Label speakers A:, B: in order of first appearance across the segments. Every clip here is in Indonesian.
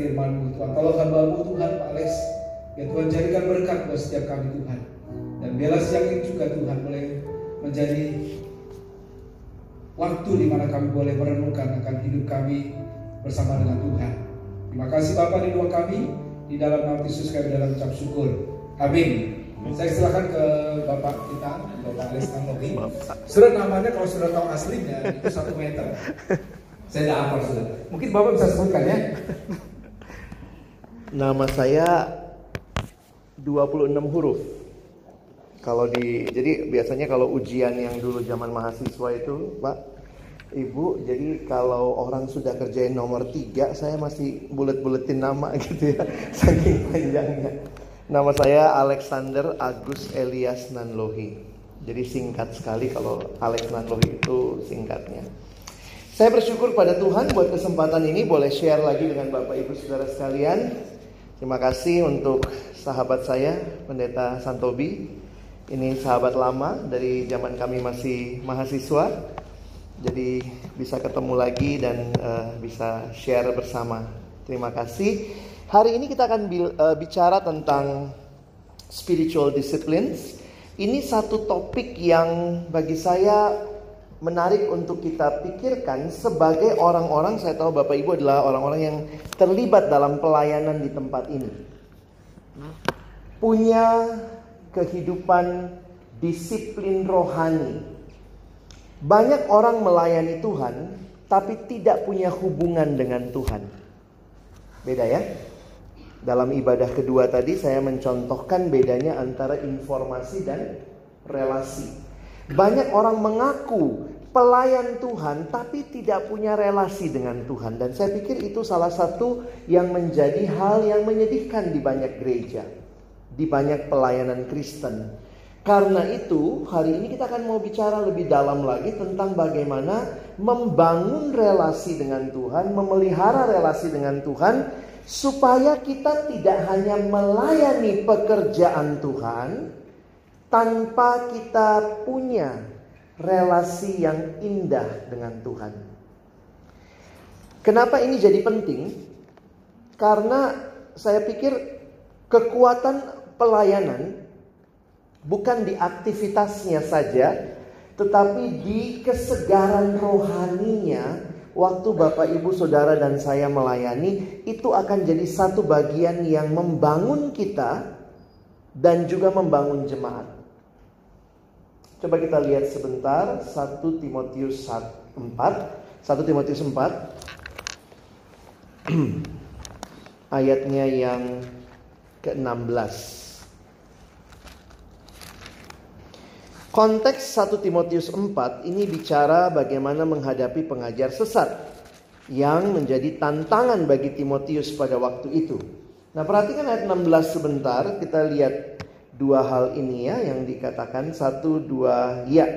A: firman-Mu Tuhan. Kalau hamba-Mu Tuhan Pak Alex, ya Tuhan jadikan berkat buat setiap kami Tuhan. Dan biarlah siang ini juga Tuhan boleh menjadi waktu di mana kami boleh merenungkan akan hidup kami bersama dengan Tuhan. Terima kasih Bapak di doa kami, di dalam nama Yesus kami dalam ucap syukur. Amin. Saya silakan ke Bapak kita, Bapak Alex Tantopi. Surat namanya kalau sudah tahu aslinya itu satu meter. Saya tidak hafal sudah. Mungkin Bapak bisa sebutkan ya.
B: Nama saya 26 huruf. Kalau di jadi biasanya kalau ujian yang dulu zaman mahasiswa itu, Pak, Ibu, jadi kalau orang sudah kerjain nomor tiga, saya masih bulet-buletin nama gitu ya, saking panjangnya. Nama saya Alexander Agus Elias Nanlohi. Jadi singkat sekali kalau Alex Nanlohi itu singkatnya. Saya bersyukur pada Tuhan buat kesempatan ini boleh share lagi dengan Bapak Ibu Saudara sekalian. Terima kasih untuk sahabat saya, Pendeta Santobi. Ini sahabat lama dari zaman kami masih mahasiswa. Jadi bisa ketemu lagi dan uh, bisa share bersama. Terima kasih. Hari ini kita akan uh, bicara tentang spiritual disciplines. Ini satu topik yang bagi saya menarik untuk kita pikirkan sebagai orang-orang saya tahu Bapak Ibu adalah orang-orang yang terlibat dalam pelayanan di tempat ini. Punya kehidupan disiplin rohani. Banyak orang melayani Tuhan tapi tidak punya hubungan dengan Tuhan. Beda ya? Dalam ibadah kedua tadi saya mencontohkan bedanya antara informasi dan relasi. Banyak orang mengaku pelayan Tuhan tapi tidak punya relasi dengan Tuhan dan saya pikir itu salah satu yang menjadi hal yang menyedihkan di banyak gereja, di banyak pelayanan Kristen. Karena itu, hari ini kita akan mau bicara lebih dalam lagi tentang bagaimana membangun relasi dengan Tuhan, memelihara relasi dengan Tuhan supaya kita tidak hanya melayani pekerjaan Tuhan tanpa kita punya relasi yang indah dengan Tuhan. Kenapa ini jadi penting? Karena saya pikir kekuatan pelayanan bukan di aktivitasnya saja, tetapi di kesegaran rohaninya waktu Bapak Ibu Saudara dan saya melayani itu akan jadi satu bagian yang membangun kita dan juga membangun jemaat. Coba kita lihat sebentar 1 Timotius 4 1 Timotius 4 ayatnya yang ke-16 Konteks 1 Timotius 4 ini bicara bagaimana menghadapi pengajar sesat yang menjadi tantangan bagi Timotius pada waktu itu. Nah, perhatikan ayat 16 sebentar, kita lihat dua hal ini ya yang dikatakan satu dua ya.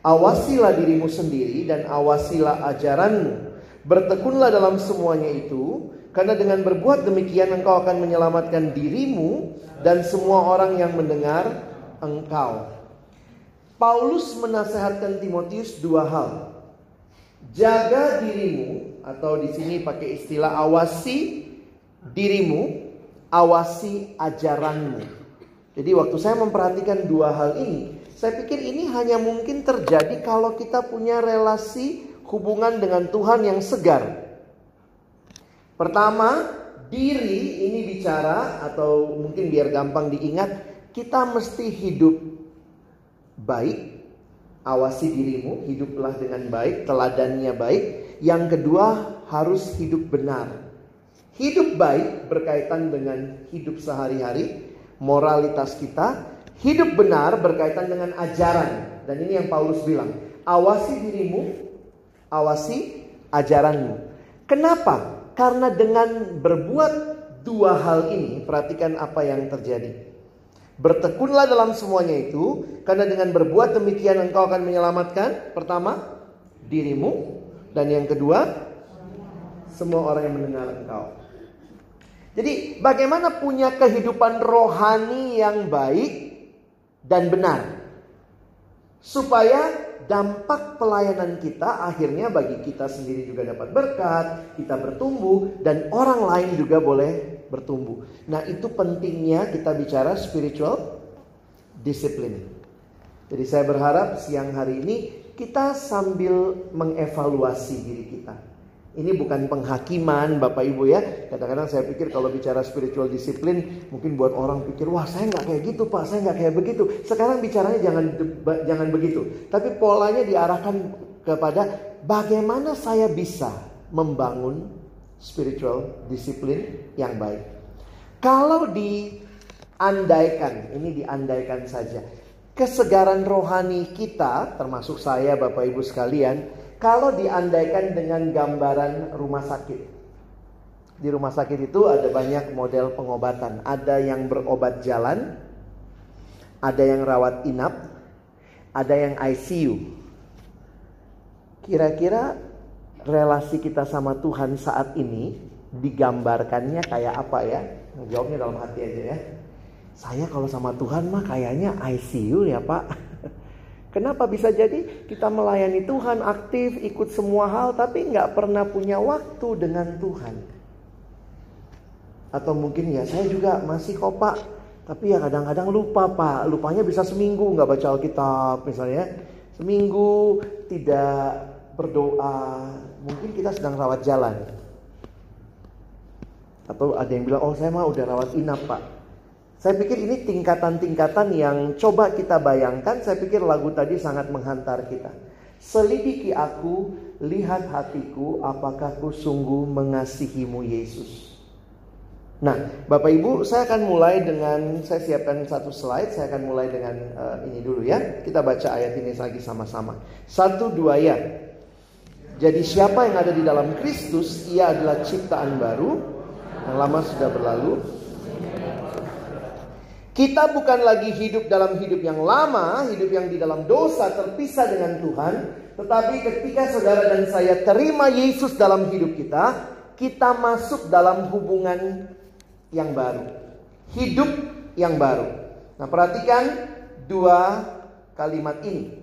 B: Awasilah dirimu sendiri dan awasilah ajaranmu. Bertekunlah dalam semuanya itu, karena dengan berbuat demikian engkau akan menyelamatkan dirimu dan semua orang yang mendengar engkau. Paulus menasehatkan Timotius dua hal. Jaga dirimu atau di sini pakai istilah awasi dirimu, awasi ajaranmu. Jadi waktu saya memperhatikan dua hal ini, saya pikir ini hanya mungkin terjadi kalau kita punya relasi hubungan dengan Tuhan yang segar. Pertama, diri ini bicara atau mungkin biar gampang diingat, kita mesti hidup baik, awasi dirimu, hiduplah dengan baik, teladannya baik. Yang kedua, harus hidup benar. Hidup baik berkaitan dengan hidup sehari-hari, moralitas kita, hidup benar berkaitan dengan ajaran. Dan ini yang Paulus bilang, awasi dirimu, awasi ajaranmu. Kenapa? Karena dengan berbuat dua hal ini, perhatikan apa yang terjadi. Bertekunlah dalam semuanya itu, karena dengan berbuat demikian engkau akan menyelamatkan pertama dirimu dan yang kedua semua orang yang mendengar engkau. Jadi bagaimana punya kehidupan rohani yang baik dan benar. Supaya dampak pelayanan kita akhirnya bagi kita sendiri juga dapat berkat, kita bertumbuh dan orang lain juga boleh bertumbuh. Nah, itu pentingnya kita bicara spiritual disiplin. Jadi saya berharap siang hari ini kita sambil mengevaluasi diri kita. Ini bukan penghakiman Bapak Ibu ya. Kadang-kadang saya pikir kalau bicara spiritual disiplin mungkin buat orang pikir wah saya nggak kayak gitu pak, saya nggak kayak begitu. Sekarang bicaranya jangan jangan begitu. Tapi polanya diarahkan kepada bagaimana saya bisa membangun spiritual disiplin yang baik. Kalau diandaikan, ini diandaikan saja. Kesegaran rohani kita termasuk saya Bapak Ibu sekalian kalau diandaikan dengan gambaran rumah sakit. Di rumah sakit itu ada banyak model pengobatan. Ada yang berobat jalan, ada yang rawat inap, ada yang ICU. Kira-kira relasi kita sama Tuhan saat ini digambarkannya kayak apa ya? Jawabnya dalam hati aja ya. Saya kalau sama Tuhan mah kayaknya ICU ya Pak. Kenapa bisa jadi kita melayani Tuhan aktif, ikut semua hal, tapi nggak pernah punya waktu dengan Tuhan? Atau mungkin ya saya juga masih kok Pak, tapi ya kadang-kadang lupa Pak, lupanya bisa seminggu nggak baca Alkitab misalnya, seminggu tidak berdoa, mungkin kita sedang rawat jalan. Atau ada yang bilang, oh saya mah udah rawat inap Pak. Saya pikir ini tingkatan-tingkatan yang coba kita bayangkan. Saya pikir lagu tadi sangat menghantar kita. Selidiki aku, lihat hatiku, apakah ku sungguh mengasihimu Yesus. Nah, Bapak Ibu, saya akan mulai dengan saya siapkan satu slide. Saya akan mulai dengan uh, ini dulu ya. Kita baca ayat ini lagi sama-sama. Satu dua ya. Jadi siapa yang ada di dalam Kristus, ia adalah ciptaan baru. Yang lama sudah berlalu, kita bukan lagi hidup dalam hidup yang lama, hidup yang di dalam dosa terpisah dengan Tuhan. Tetapi ketika saudara dan saya terima Yesus dalam hidup kita, kita masuk dalam hubungan yang baru. Hidup yang baru. Nah perhatikan dua kalimat ini.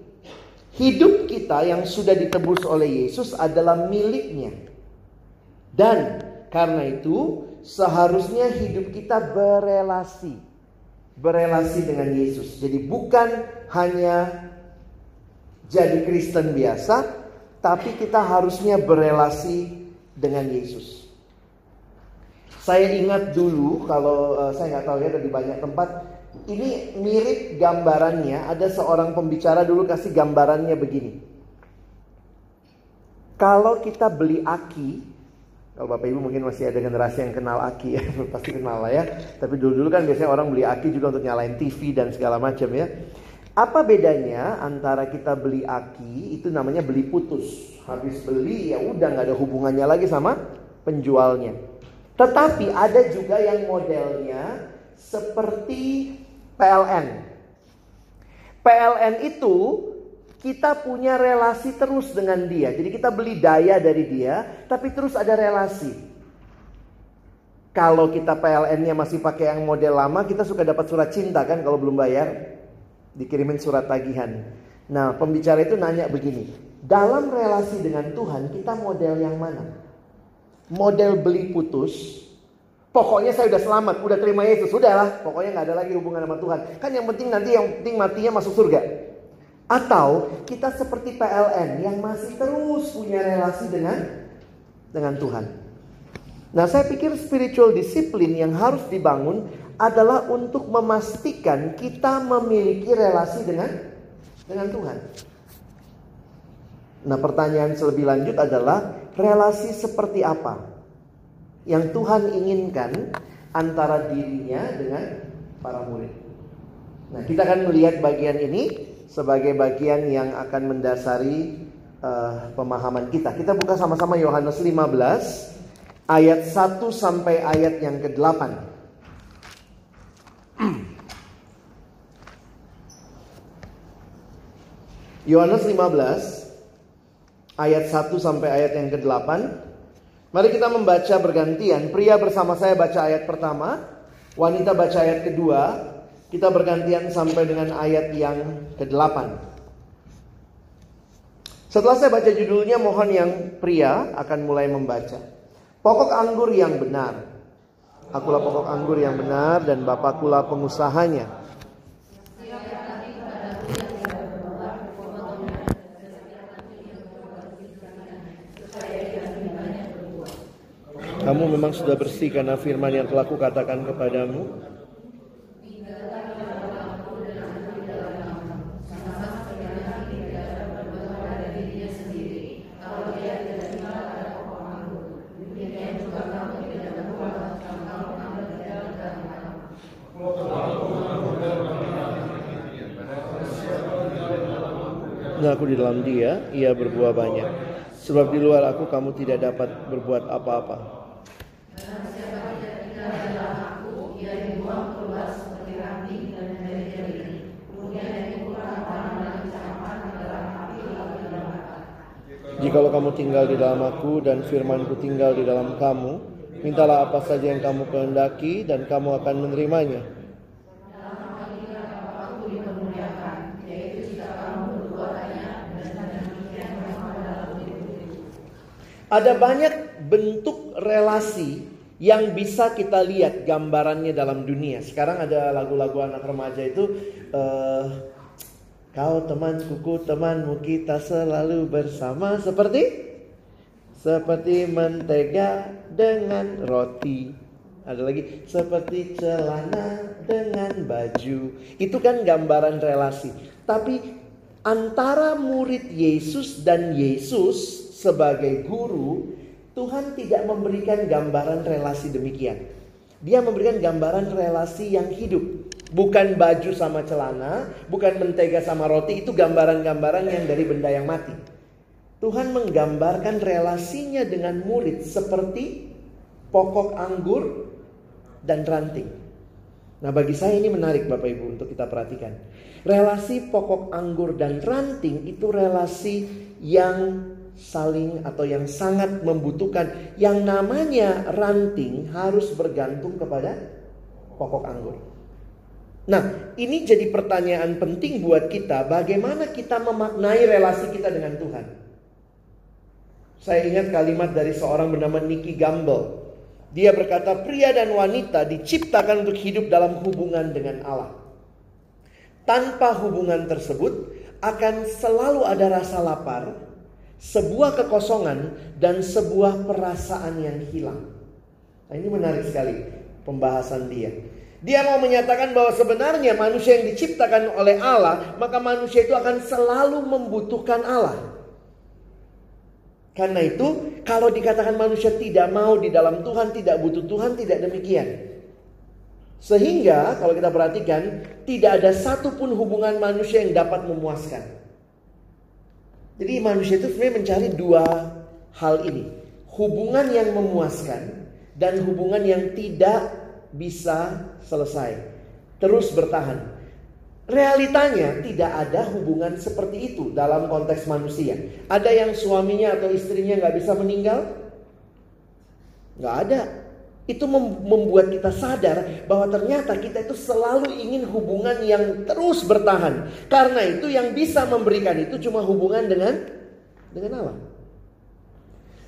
B: Hidup kita yang sudah ditebus oleh Yesus adalah miliknya. Dan karena itu seharusnya hidup kita berelasi berelasi dengan Yesus. Jadi bukan hanya jadi Kristen biasa, tapi kita harusnya berelasi dengan Yesus. Saya ingat dulu kalau uh, saya nggak tahu ya dari banyak tempat Ini mirip gambarannya, ada seorang pembicara dulu kasih gambarannya begini. Kalau kita beli aki, kalau Bapak Ibu mungkin masih ada generasi yang kenal aki ya, pasti kenal lah ya. Tapi dulu-dulu kan biasanya orang beli aki juga untuk nyalain TV dan segala macam ya. Apa bedanya antara kita beli aki itu namanya beli putus. Habis beli ya udah nggak ada hubungannya lagi sama penjualnya. Tetapi ada juga yang modelnya seperti PLN. PLN itu kita punya relasi terus dengan dia. Jadi kita beli daya dari dia, tapi terus ada relasi. Kalau kita PLN-nya masih pakai yang model lama, kita suka dapat surat cinta kan kalau belum bayar. Dikirimin surat tagihan. Nah, pembicara itu nanya begini. Dalam relasi dengan Tuhan, kita model yang mana? Model beli putus Pokoknya saya udah selamat, udah terima Yesus, sudahlah. Pokoknya nggak ada lagi hubungan sama Tuhan. Kan yang penting nanti yang penting matinya masuk surga. Atau kita seperti PLN yang masih terus punya relasi dengan dengan Tuhan. Nah, saya pikir spiritual disiplin yang harus dibangun adalah untuk memastikan kita memiliki relasi dengan dengan Tuhan. Nah, pertanyaan lebih lanjut adalah relasi seperti apa yang Tuhan inginkan antara dirinya dengan para murid. Nah, kita akan melihat bagian ini sebagai bagian yang akan mendasari uh, pemahaman kita. Kita buka sama-sama Yohanes 15 ayat 1 sampai ayat yang ke-8. Yohanes 15 ayat 1 sampai ayat yang ke-8 Mari kita membaca bergantian. Pria bersama saya baca ayat pertama, wanita baca ayat kedua. Kita bergantian sampai dengan ayat yang ke-8. Setelah saya baca judulnya, mohon yang pria akan mulai membaca. Pokok anggur yang benar. Akulah pokok anggur yang benar dan Bapakkulah pengusahanya. Kamu memang sudah bersih karena firman yang telah kukatakan kepadamu. Aku di dalam dia, ia berbuah banyak. Sebab di luar aku kamu tidak dapat berbuat apa-apa. Jikalau kamu tinggal di dalam aku dan firmanku tinggal di dalam kamu, mintalah apa saja yang kamu kehendaki dan kamu akan menerimanya. Ada banyak bentuk relasi yang bisa kita lihat gambarannya dalam dunia. Sekarang ada lagu-lagu anak remaja itu uh, Kau teman kuku temanmu kita selalu bersama seperti seperti mentega dengan roti. Ada lagi seperti celana dengan baju. Itu kan gambaran relasi. Tapi antara murid Yesus dan Yesus sebagai guru, Tuhan tidak memberikan gambaran relasi demikian. Dia memberikan gambaran relasi yang hidup. Bukan baju sama celana, bukan mentega sama roti, itu gambaran-gambaran yang dari benda yang mati. Tuhan menggambarkan relasinya dengan murid seperti pokok anggur dan ranting. Nah, bagi saya ini menarik Bapak Ibu untuk kita perhatikan. Relasi pokok anggur dan ranting itu relasi yang saling atau yang sangat membutuhkan yang namanya ranting harus bergantung kepada pokok anggur. Nah, ini jadi pertanyaan penting buat kita, bagaimana kita memaknai relasi kita dengan Tuhan. Saya ingat kalimat dari seorang bernama Nicky Gamble. Dia berkata, pria dan wanita diciptakan untuk hidup dalam hubungan dengan Allah. Tanpa hubungan tersebut, akan selalu ada rasa lapar, sebuah kekosongan, dan sebuah perasaan yang hilang. Nah, ini menarik sekali. pembahasan dia. Dia mau menyatakan bahwa sebenarnya manusia yang diciptakan oleh Allah, maka manusia itu akan selalu membutuhkan Allah. Karena itu, kalau dikatakan manusia tidak mau di dalam Tuhan, tidak butuh Tuhan, tidak demikian. Sehingga kalau kita perhatikan, tidak ada satupun hubungan manusia yang dapat memuaskan. Jadi manusia itu sebenarnya mencari dua hal ini. Hubungan yang memuaskan dan hubungan yang tidak bisa selesai. Terus bertahan. Realitanya tidak ada hubungan seperti itu dalam konteks manusia. Ada yang suaminya atau istrinya nggak bisa meninggal? Nggak ada. Itu membuat kita sadar bahwa ternyata kita itu selalu ingin hubungan yang terus bertahan. Karena itu yang bisa memberikan itu cuma hubungan dengan dengan Allah.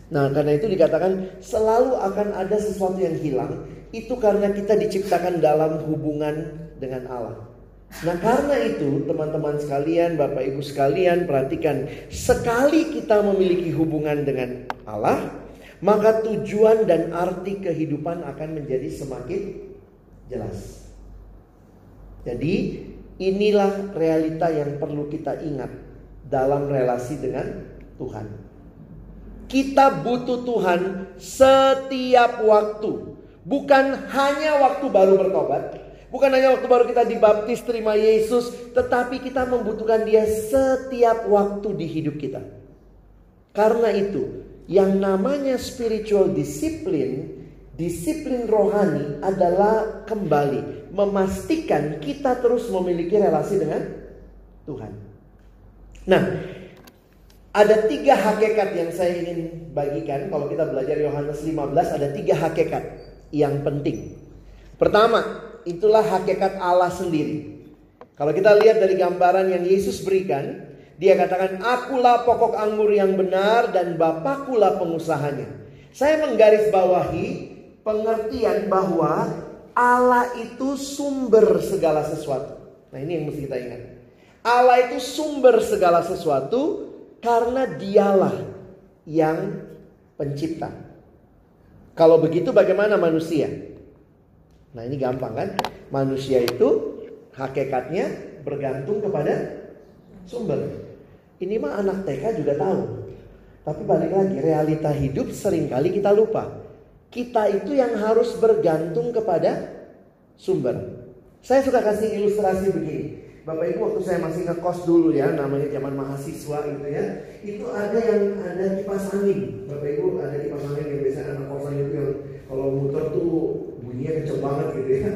B: Nah, karena itu dikatakan selalu akan ada sesuatu yang hilang itu karena kita diciptakan dalam hubungan dengan Allah. Nah karena itu teman-teman sekalian, Bapak Ibu sekalian perhatikan Sekali kita memiliki hubungan dengan Allah Maka tujuan dan arti kehidupan akan menjadi semakin jelas. Jadi inilah realita yang perlu kita ingat Dalam relasi dengan Tuhan. Kita butuh Tuhan setiap waktu. Bukan hanya waktu baru bertobat, bukan hanya waktu baru kita dibaptis terima Yesus, tetapi kita membutuhkan Dia setiap waktu di hidup kita. Karena itu, yang namanya spiritual discipline, disiplin rohani adalah kembali memastikan kita terus memiliki relasi dengan Tuhan. Nah, ada tiga hakikat yang saya ingin bagikan. Kalau kita belajar Yohanes 15, ada tiga hakikat yang penting. Pertama, itulah hakikat Allah sendiri. Kalau kita lihat dari gambaran yang Yesus berikan, dia katakan, "Akulah pokok anggur yang benar dan Bapakulah pengusahanya." Saya menggarisbawahi pengertian bahwa Allah itu sumber segala sesuatu. Nah, ini yang mesti kita ingat. Allah itu sumber segala sesuatu karena dialah yang pencipta. Kalau begitu bagaimana manusia? Nah ini gampang kan? Manusia itu hakikatnya bergantung kepada sumber. Ini mah anak TK juga tahu. Tapi balik lagi, realita hidup sering kali kita lupa. Kita itu yang harus bergantung kepada sumber. Saya suka kasih ilustrasi begini. Bapak Ibu waktu saya masih ngekos dulu ya, namanya zaman mahasiswa gitu ya. Itu ada yang ada kipas angin. Bapak Ibu ada kipas angin yang biasa anak kosan itu yang kalau muter tuh bunyinya kenceng banget gitu ya.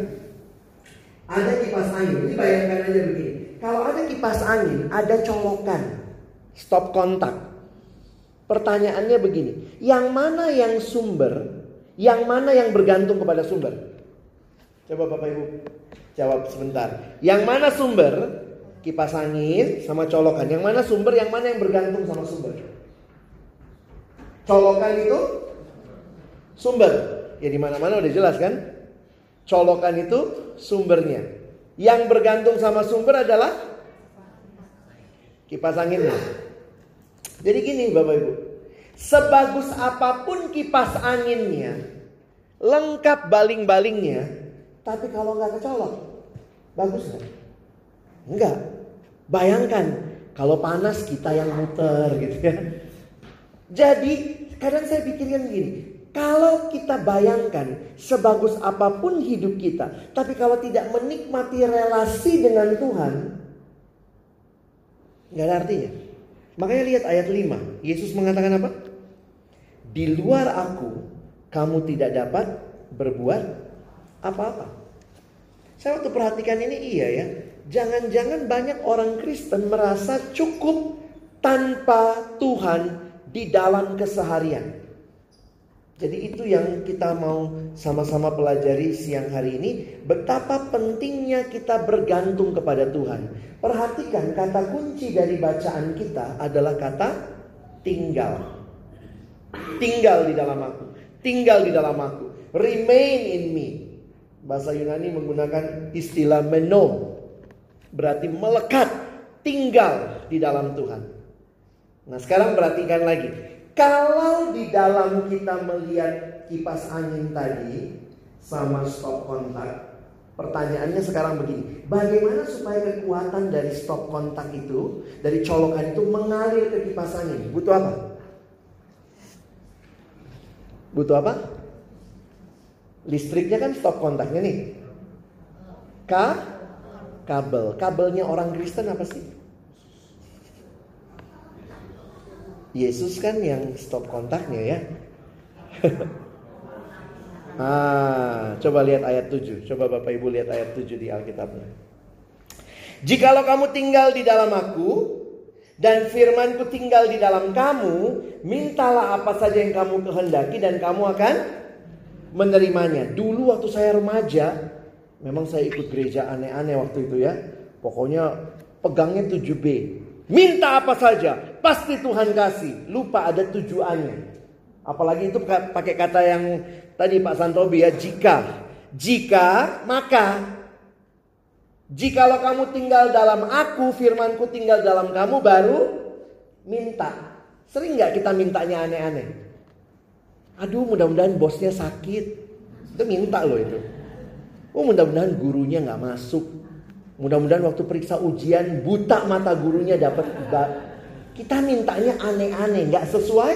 B: Ada kipas angin. Jadi bayangkan aja begini. Kalau ada kipas angin, ada colokan. Stop kontak. Pertanyaannya begini, yang mana yang sumber? Yang mana yang bergantung kepada sumber? Coba Bapak Ibu Jawab sebentar. Yang mana sumber? Kipas angin sama colokan. Yang mana sumber? Yang mana yang bergantung sama sumber? Colokan itu sumber. Ya di mana-mana udah jelas kan? Colokan itu sumbernya. Yang bergantung sama sumber adalah kipas anginnya. Jadi gini Bapak Ibu. Sebagus apa pun kipas anginnya, lengkap baling-balingnya, tapi kalau nggak kecolok, bagus nggak? Enggak. Bayangkan kalau panas kita yang muter gitu ya. Jadi kadang saya pikirkan gini, kalau kita bayangkan sebagus apa pun hidup kita, tapi kalau tidak menikmati relasi dengan Tuhan, nggak ada artinya. Makanya lihat ayat 5. Yesus mengatakan apa? Di luar aku, kamu tidak dapat berbuat apa-apa. Saya waktu perhatikan ini iya ya. Jangan-jangan banyak orang Kristen merasa cukup tanpa Tuhan di dalam keseharian. Jadi itu yang kita mau sama-sama pelajari siang hari ini. Betapa pentingnya kita bergantung kepada Tuhan. Perhatikan kata kunci dari bacaan kita adalah kata tinggal. Tinggal di dalam aku. Tinggal di dalam aku. Remain in me. Bahasa Yunani menggunakan istilah meno. Berarti melekat, tinggal di dalam Tuhan. Nah sekarang perhatikan lagi. Kalau di dalam kita melihat kipas angin tadi, sama stop kontak. Pertanyaannya sekarang begini, bagaimana supaya kekuatan dari stop kontak itu, dari colokan itu mengalir ke kipas angin? Butuh apa? Butuh apa? Listriknya kan stop kontaknya nih. K kabel. Kabelnya orang Kristen apa sih? Yesus kan yang stop kontaknya ya. ah, coba lihat ayat 7. Coba Bapak Ibu lihat ayat 7 di Alkitabnya. Jikalau kamu tinggal di dalam aku dan firmanku tinggal di dalam kamu, mintalah apa saja yang kamu kehendaki dan kamu akan menerimanya. Dulu waktu saya remaja, memang saya ikut gereja aneh-aneh waktu itu ya. Pokoknya pegangnya 7B. Minta apa saja, pasti Tuhan kasih. Lupa ada tujuannya. Apalagi itu pakai kata yang tadi Pak Santobi ya, jika. Jika, maka. Jikalau kamu tinggal dalam aku, firmanku tinggal dalam kamu, baru minta. Sering nggak kita mintanya aneh-aneh? Aduh mudah-mudahan bosnya sakit. Itu minta loh itu. Oh mudah-mudahan gurunya nggak masuk. Mudah-mudahan waktu periksa ujian buta mata gurunya dapat kita mintanya aneh-aneh, nggak sesuai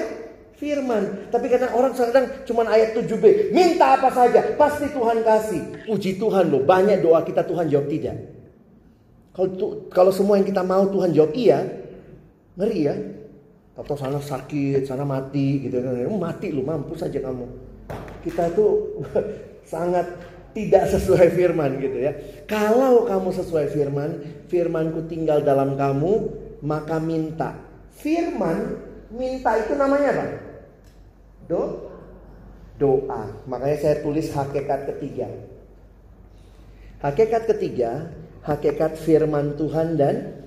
B: firman. Tapi kadang orang kadang cuma ayat 7b, minta apa saja, pasti Tuhan kasih. Puji Tuhan loh, banyak doa kita Tuhan jawab tidak. Kalau kalau semua yang kita mau Tuhan jawab iya, ngeri ya. Atau sana sakit, sana mati gitu kan. Mati lu, mampu saja kamu. Kita tuh sangat tidak sesuai firman gitu ya. Kalau kamu sesuai firman, firmanku tinggal dalam kamu, maka minta. Firman minta itu namanya apa? Do doa. Makanya saya tulis hakikat ketiga. Hakikat ketiga, hakikat firman Tuhan dan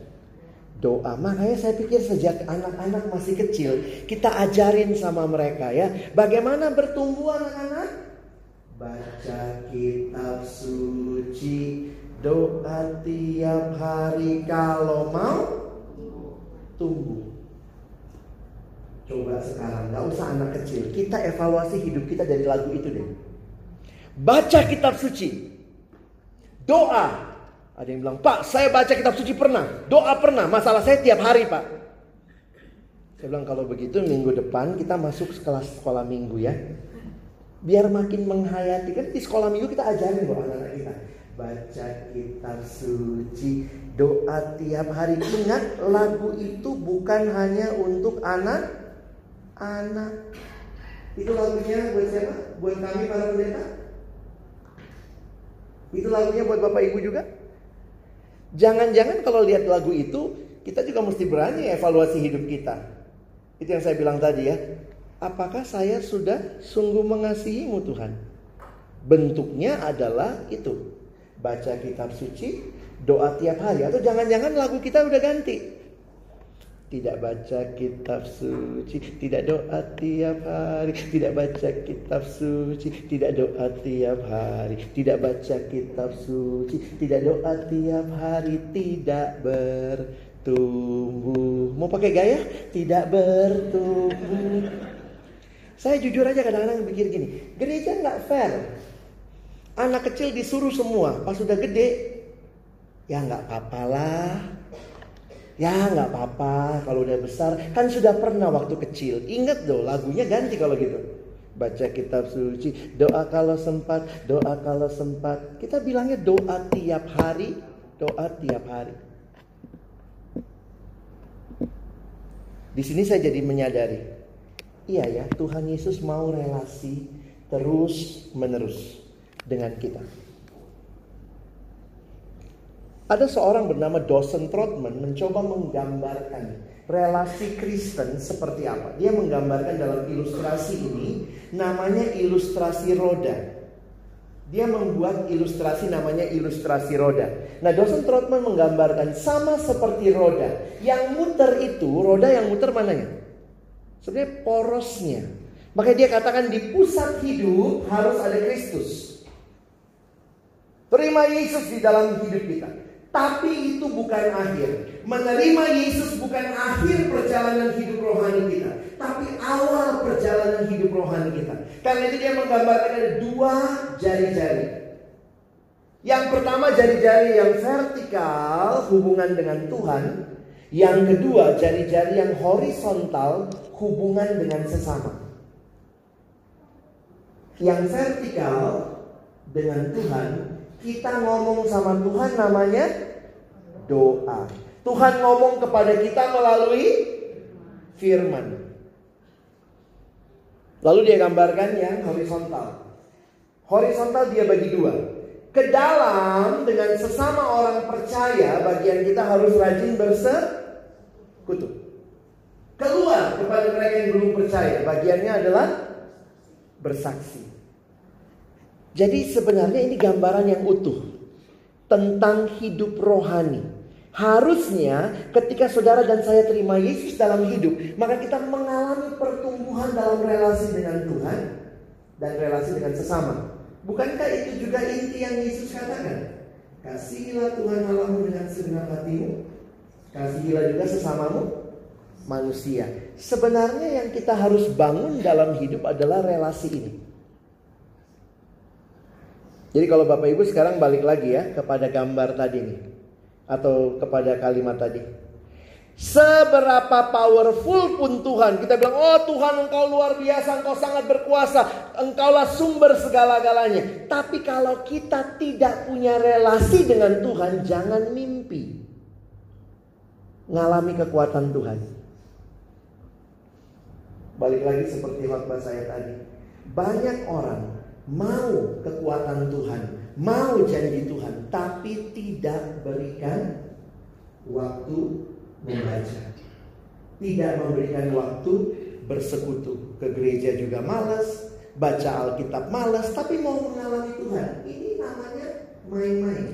B: doa. Makanya saya pikir sejak anak-anak masih kecil, kita ajarin sama mereka ya, bagaimana bertumbuh anak-anak? Baca kitab suci, doa tiap hari kalau mau tumbuh. Coba sekarang, nggak usah anak kecil. Kita evaluasi hidup kita dari lagu itu deh. Baca kitab suci. Doa. Ada yang bilang, Pak saya baca kitab suci pernah. Doa pernah. Masalah saya tiap hari Pak. Saya bilang kalau begitu minggu depan kita masuk kelas sekolah minggu ya biar makin menghayati. Kan di sekolah minggu kita ajarin buat anak-anak kita. Baca kitab suci doa tiap hari. Ingat lagu itu bukan hanya untuk anak anak itu lagunya buat siapa? Buat kami para pendeta? Itu lagunya buat bapak ibu juga? Jangan-jangan kalau lihat lagu itu kita juga mesti berani evaluasi hidup kita. Itu yang saya bilang tadi ya apakah saya sudah sungguh mengasihimu Tuhan? Bentuknya adalah itu. Baca kitab suci, doa tiap hari. Atau jangan-jangan lagu kita udah ganti. Tidak baca kitab suci, tidak doa tiap hari, tidak baca kitab suci, tidak doa tiap hari, tidak baca kitab suci, tidak doa tiap hari, tidak bertumbuh. Mau pakai gaya? Tidak bertumbuh. Saya jujur aja kadang-kadang pikir gini, gereja nggak fair. Anak kecil disuruh semua, pas sudah gede, ya nggak apa-apa lah. Ya nggak apa-apa kalau udah besar. Kan sudah pernah waktu kecil. Ingat dong lagunya ganti kalau gitu. Baca kitab suci, doa kalau sempat, doa kalau sempat. Kita bilangnya doa tiap hari, doa tiap hari. Di sini saya jadi menyadari Iya ya, Tuhan Yesus mau relasi terus menerus dengan kita. Ada seorang bernama Dawson Trotman mencoba menggambarkan relasi Kristen seperti apa. Dia menggambarkan dalam ilustrasi ini namanya ilustrasi roda. Dia membuat ilustrasi namanya ilustrasi roda. Nah, Dawson Trotman menggambarkan sama seperti roda. Yang muter itu, roda yang muter mananya? Sebenarnya porosnya. Makanya dia katakan di pusat hidup harus ada Kristus. Terima Yesus di dalam hidup kita. Tapi itu bukan akhir. Menerima Yesus bukan akhir perjalanan hidup rohani kita. Tapi awal perjalanan hidup rohani kita. Karena itu dia menggambarkan ada dua jari-jari. Yang pertama jari-jari yang vertikal hubungan dengan Tuhan. Yang kedua jari-jari yang horizontal hubungan dengan sesama. Yang vertikal dengan Tuhan, kita ngomong sama Tuhan namanya doa. Tuhan ngomong kepada kita melalui firman. Lalu dia gambarkan yang horizontal. Horizontal dia bagi dua. Ke dalam dengan sesama orang percaya bagian kita harus rajin bersekutu. Keluar kepada mereka yang belum percaya bagiannya adalah bersaksi. Jadi sebenarnya ini gambaran yang utuh tentang hidup rohani. Harusnya ketika saudara dan saya terima Yesus dalam hidup, maka kita mengalami pertumbuhan dalam relasi dengan Tuhan dan relasi dengan sesama. Bukankah itu juga inti yang Yesus katakan? Kasihilah Tuhan Allahmu dengan segenap hatimu, kasihilah juga sesamamu manusia. Sebenarnya yang kita harus bangun dalam hidup adalah relasi ini. Jadi kalau Bapak Ibu sekarang balik lagi ya kepada gambar tadi nih atau kepada kalimat tadi. Seberapa powerful pun Tuhan, kita bilang, "Oh Tuhan, Engkau luar biasa, Engkau sangat berkuasa, Engkaulah sumber segala-galanya." Tapi kalau kita tidak punya relasi dengan Tuhan, jangan mimpi ngalami kekuatan Tuhan. Balik lagi seperti khotbah saya tadi. Banyak orang mau kekuatan Tuhan, mau janji Tuhan, tapi tidak berikan waktu membaca. Tidak memberikan waktu bersekutu. Ke gereja juga malas, baca Alkitab malas, tapi mau mengalami Tuhan. Ini namanya main-main.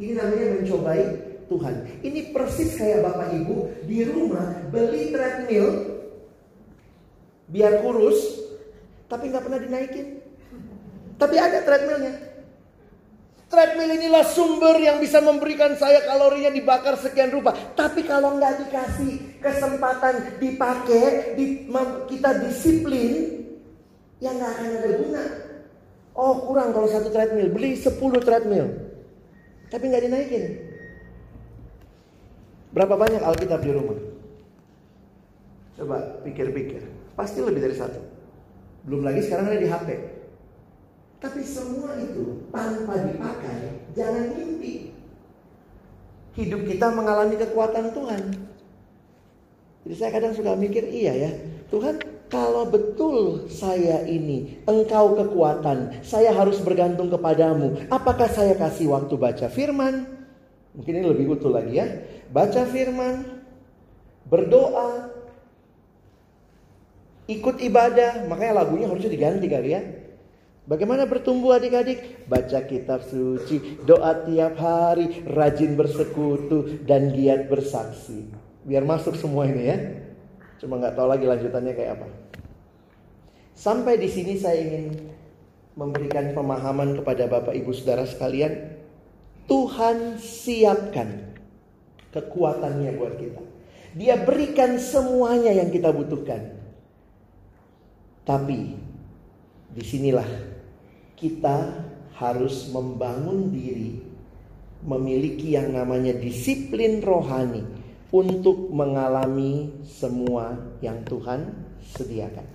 B: Ini namanya mencobai Tuhan. Ini persis kayak Bapak Ibu di rumah beli treadmill biar kurus, tapi nggak pernah dinaikin. Tapi ada treadmillnya. Treadmill inilah sumber yang bisa memberikan saya kalorinya dibakar sekian rupa. Tapi kalau nggak dikasih kesempatan dipakai, di, kita disiplin, ya nggak akan ada guna. Oh kurang kalau satu treadmill, beli 10 treadmill. Tapi nggak dinaikin. Berapa banyak Alkitab di rumah? Coba pikir-pikir. Pasti lebih dari satu. Belum lagi sekarang ada di HP. Tapi semua itu tanpa dipakai, jangan mimpi. Hidup kita mengalami kekuatan Tuhan. Jadi saya kadang suka mikir, iya ya, Tuhan kalau betul saya ini engkau kekuatan, saya harus bergantung kepadamu. Apakah saya kasih waktu baca firman? Mungkin ini lebih utuh lagi ya. Baca firman, berdoa, ikut ibadah. Makanya lagunya harusnya diganti kali ya. Bagaimana bertumbuh adik-adik? Baca kitab suci, doa tiap hari, rajin bersekutu, dan giat bersaksi. Biar masuk semua ini ya. Cuma nggak tahu lagi lanjutannya kayak apa. Sampai di sini saya ingin memberikan pemahaman kepada Bapak Ibu Saudara sekalian. Tuhan siapkan kekuatannya buat kita. Dia berikan semuanya yang kita butuhkan. Tapi di sinilah kita harus membangun diri, memiliki yang namanya disiplin rohani untuk mengalami semua yang Tuhan sediakan.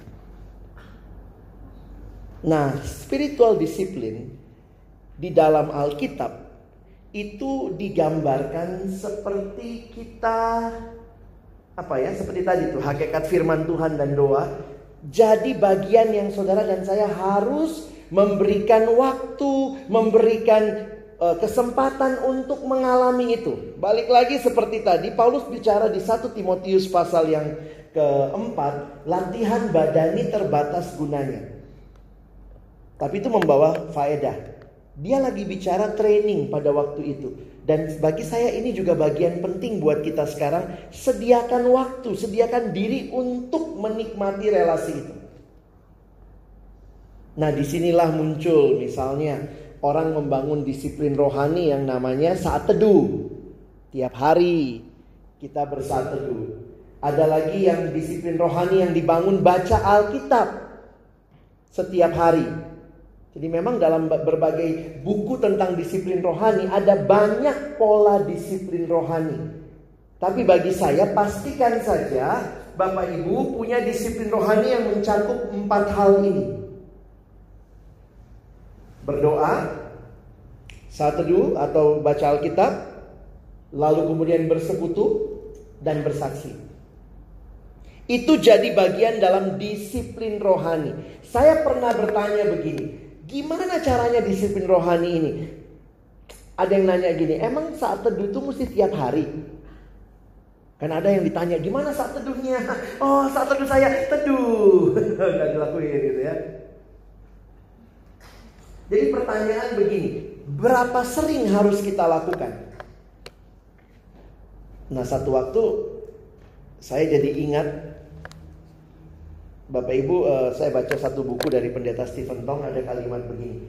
B: Nah, spiritual disiplin di dalam Alkitab itu digambarkan seperti kita apa ya seperti tadi tuh hakikat firman Tuhan dan doa jadi bagian yang saudara dan saya harus memberikan waktu, memberikan uh, kesempatan untuk mengalami itu. Balik lagi seperti tadi, Paulus bicara di 1 Timotius pasal yang keempat, latihan badani terbatas gunanya. Tapi itu membawa faedah. Dia lagi bicara training pada waktu itu. Dan bagi saya ini juga bagian penting buat kita sekarang. Sediakan waktu, sediakan diri untuk menikmati relasi itu. Nah di sinilah muncul misalnya orang membangun disiplin rohani yang namanya saat teduh. Tiap hari kita bersaat teduh. Ada lagi yang disiplin rohani yang dibangun baca Alkitab setiap hari. Jadi memang dalam berbagai buku tentang disiplin rohani ada banyak pola disiplin rohani. Tapi bagi saya pastikan saja Bapak Ibu punya disiplin rohani yang mencakup empat hal ini. Berdoa, saat teduh atau baca Alkitab, lalu kemudian bersekutu dan bersaksi. Itu jadi bagian dalam disiplin rohani. Saya pernah bertanya begini, Gimana caranya disiplin rohani ini? Ada yang nanya gini, emang saat teduh itu mesti tiap hari? Kan ada yang ditanya, gimana saat teduhnya? Oh saat teduh saya teduh. Gak dilakuin gitu ya. Jadi pertanyaan begini, berapa sering harus kita lakukan? Nah satu waktu saya jadi ingat Bapak Ibu, uh, saya baca satu buku dari pendeta Stephen Tong ada kalimat begini.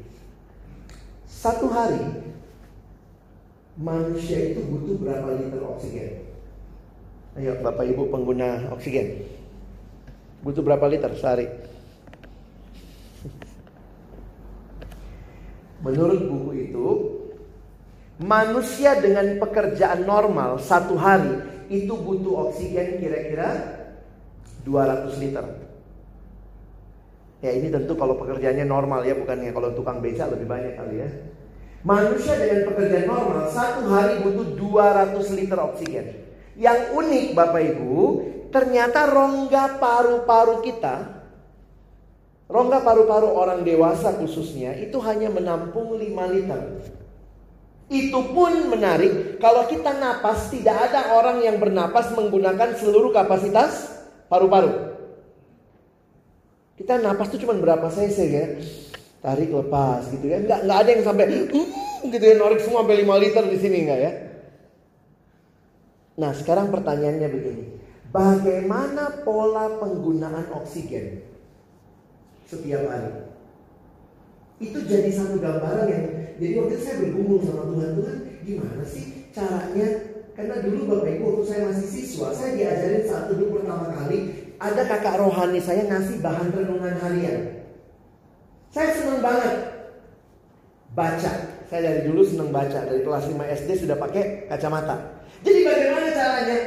B: Satu hari manusia itu butuh berapa liter oksigen? Ayo Bapak Ibu pengguna oksigen. Butuh berapa liter sehari? Menurut buku itu, manusia dengan pekerjaan normal satu hari itu butuh oksigen kira-kira 200 liter. Ya ini tentu kalau pekerjaannya normal ya, bukannya kalau tukang beca lebih banyak kali ya. Manusia dengan pekerjaan normal satu hari butuh 200 liter oksigen. Yang unik Bapak Ibu, ternyata rongga paru-paru kita, rongga paru-paru orang dewasa khususnya itu hanya menampung 5 liter. Itu pun menarik, kalau kita napas tidak ada orang yang bernapas menggunakan seluruh kapasitas paru-paru. Kita napas tuh cuma berapa cc ya. Tarik lepas gitu ya. Enggak enggak ada yang sampai uh, gitu ya narik semua sampai 5 liter di sini enggak ya. Nah, sekarang pertanyaannya begini. Bagaimana pola penggunaan oksigen setiap hari? Itu jadi satu gambaran yang jadi waktu itu saya bergumul sama Tuhan Tuhan gimana sih caranya karena dulu Bapak Ibu waktu saya masih siswa saya diajarin saat dulu pertama kali ada kakak rohani saya ngasih bahan renungan harian. Saya senang banget baca. Saya dari dulu senang baca. Dari kelas 5 SD sudah pakai kacamata. Jadi bagaimana caranya?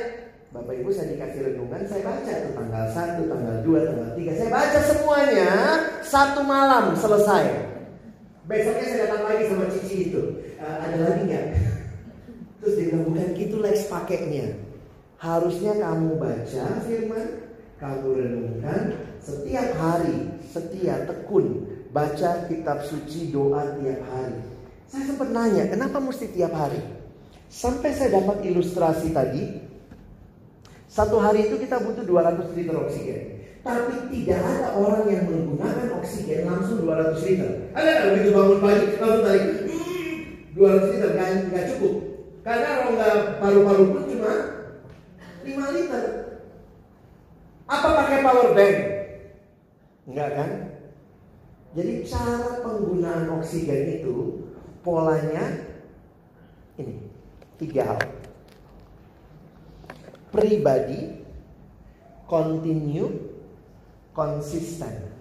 B: Bapak Ibu saya dikasih renungan, saya baca tuh tanggal 1, tanggal 2, tanggal 3. Saya baca semuanya satu malam selesai. Besoknya saya datang lagi sama Cici itu. E, ada lagi nggak? Terus dia bilang bukan gitu les pakainya. Harusnya kamu baca firman, kamu renungkan setiap hari, setiap tekun baca kitab suci doa tiap hari. Saya sempat nanya, kenapa mesti tiap hari? Sampai saya dapat ilustrasi tadi, satu hari itu kita butuh 200 liter oksigen. Tapi tidak ada orang yang menggunakan oksigen langsung 200 liter. Ada nggak begitu bangun pagi langsung tarik hmm, 200 liter nggak cukup. Karena rongga paru-paru pun cuma 5 liter. Apa pakai power bank? Enggak kan? Jadi cara penggunaan oksigen itu polanya ini tiga hal. Pribadi, continue, konsisten.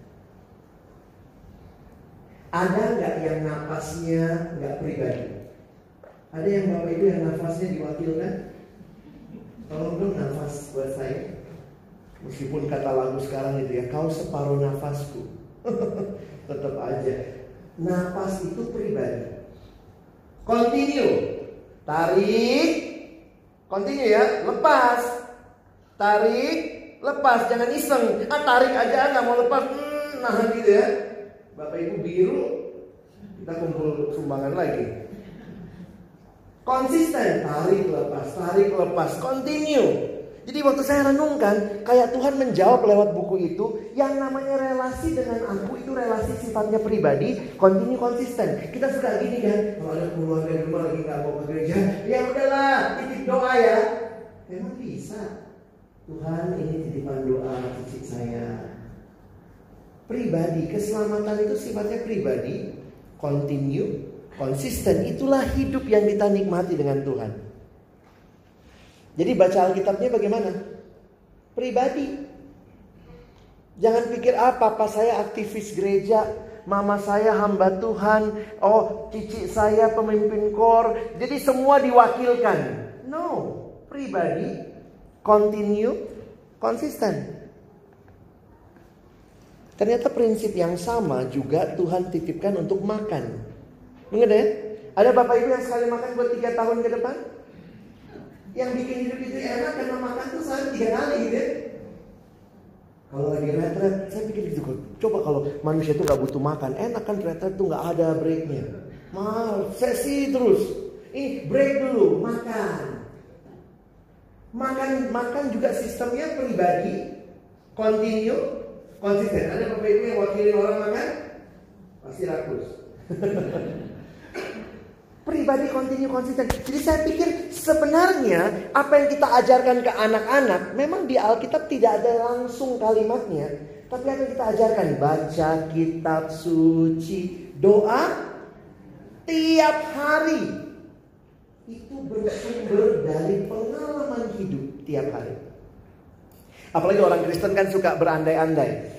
B: Ada nggak yang napasnya nggak pribadi? Ada yang bapak ibu yang nafasnya diwakilkan? Tolong dong nafas buat saya. Meskipun kata lagu sekarang itu ya, kau separuh nafasku. Tetap aja. Nafas itu pribadi. Continue. Tarik. Continue ya. Lepas. Tarik. Lepas. Jangan iseng. Ah tarik aja nggak mau lepas. Hmm, nahan gitu ya. Bapak Ibu biru. Kita kumpul sumbangan lagi. Konsisten. Tarik lepas. Tarik lepas. Continue. Jadi waktu saya renungkan, kayak Tuhan menjawab lewat buku itu, yang namanya relasi dengan aku itu relasi sifatnya pribadi, kontinu konsisten. Kita suka gini kan, kalau ada keluarga di rumah lagi nggak mau ke gereja, ya udahlah, titip doa ya. Memang bisa. Tuhan ini titipan doa cici saya. Pribadi, keselamatan itu sifatnya pribadi, continue, konsisten. Itulah hidup yang kita nikmati dengan Tuhan. Jadi baca Alkitabnya bagaimana? Pribadi. Jangan pikir ah, apa saya aktivis gereja, mama saya hamba Tuhan, oh cici saya pemimpin kor. Jadi semua diwakilkan. No, pribadi, continue, konsisten. Ternyata prinsip yang sama juga Tuhan titipkan untuk makan. Mengerti ya? Ada bapak ibu yang sekali makan buat tiga tahun ke depan? Yang bikin hidup itu enak karena makan tuh sehari tiga kali gitu ya. Kalau lagi retret, saya pikir gitu Coba kalau manusia itu nggak butuh makan, enak kan retret tuh nggak ada breaknya. Mal, sesi terus. Ini break dulu, makan. Makan, makan juga sistemnya pribadi, continue, konsisten. Ada ibu yang wakilin orang makan, pasti rakus. Pribadi kontinu konsisten. Jadi saya pikir sebenarnya apa yang kita ajarkan ke anak-anak memang di Alkitab tidak ada langsung kalimatnya. Tapi apa yang kita ajarkan? Baca kitab suci, doa tiap hari. Itu bersumber dari pengalaman hidup tiap hari. Apalagi orang Kristen kan suka berandai-andai.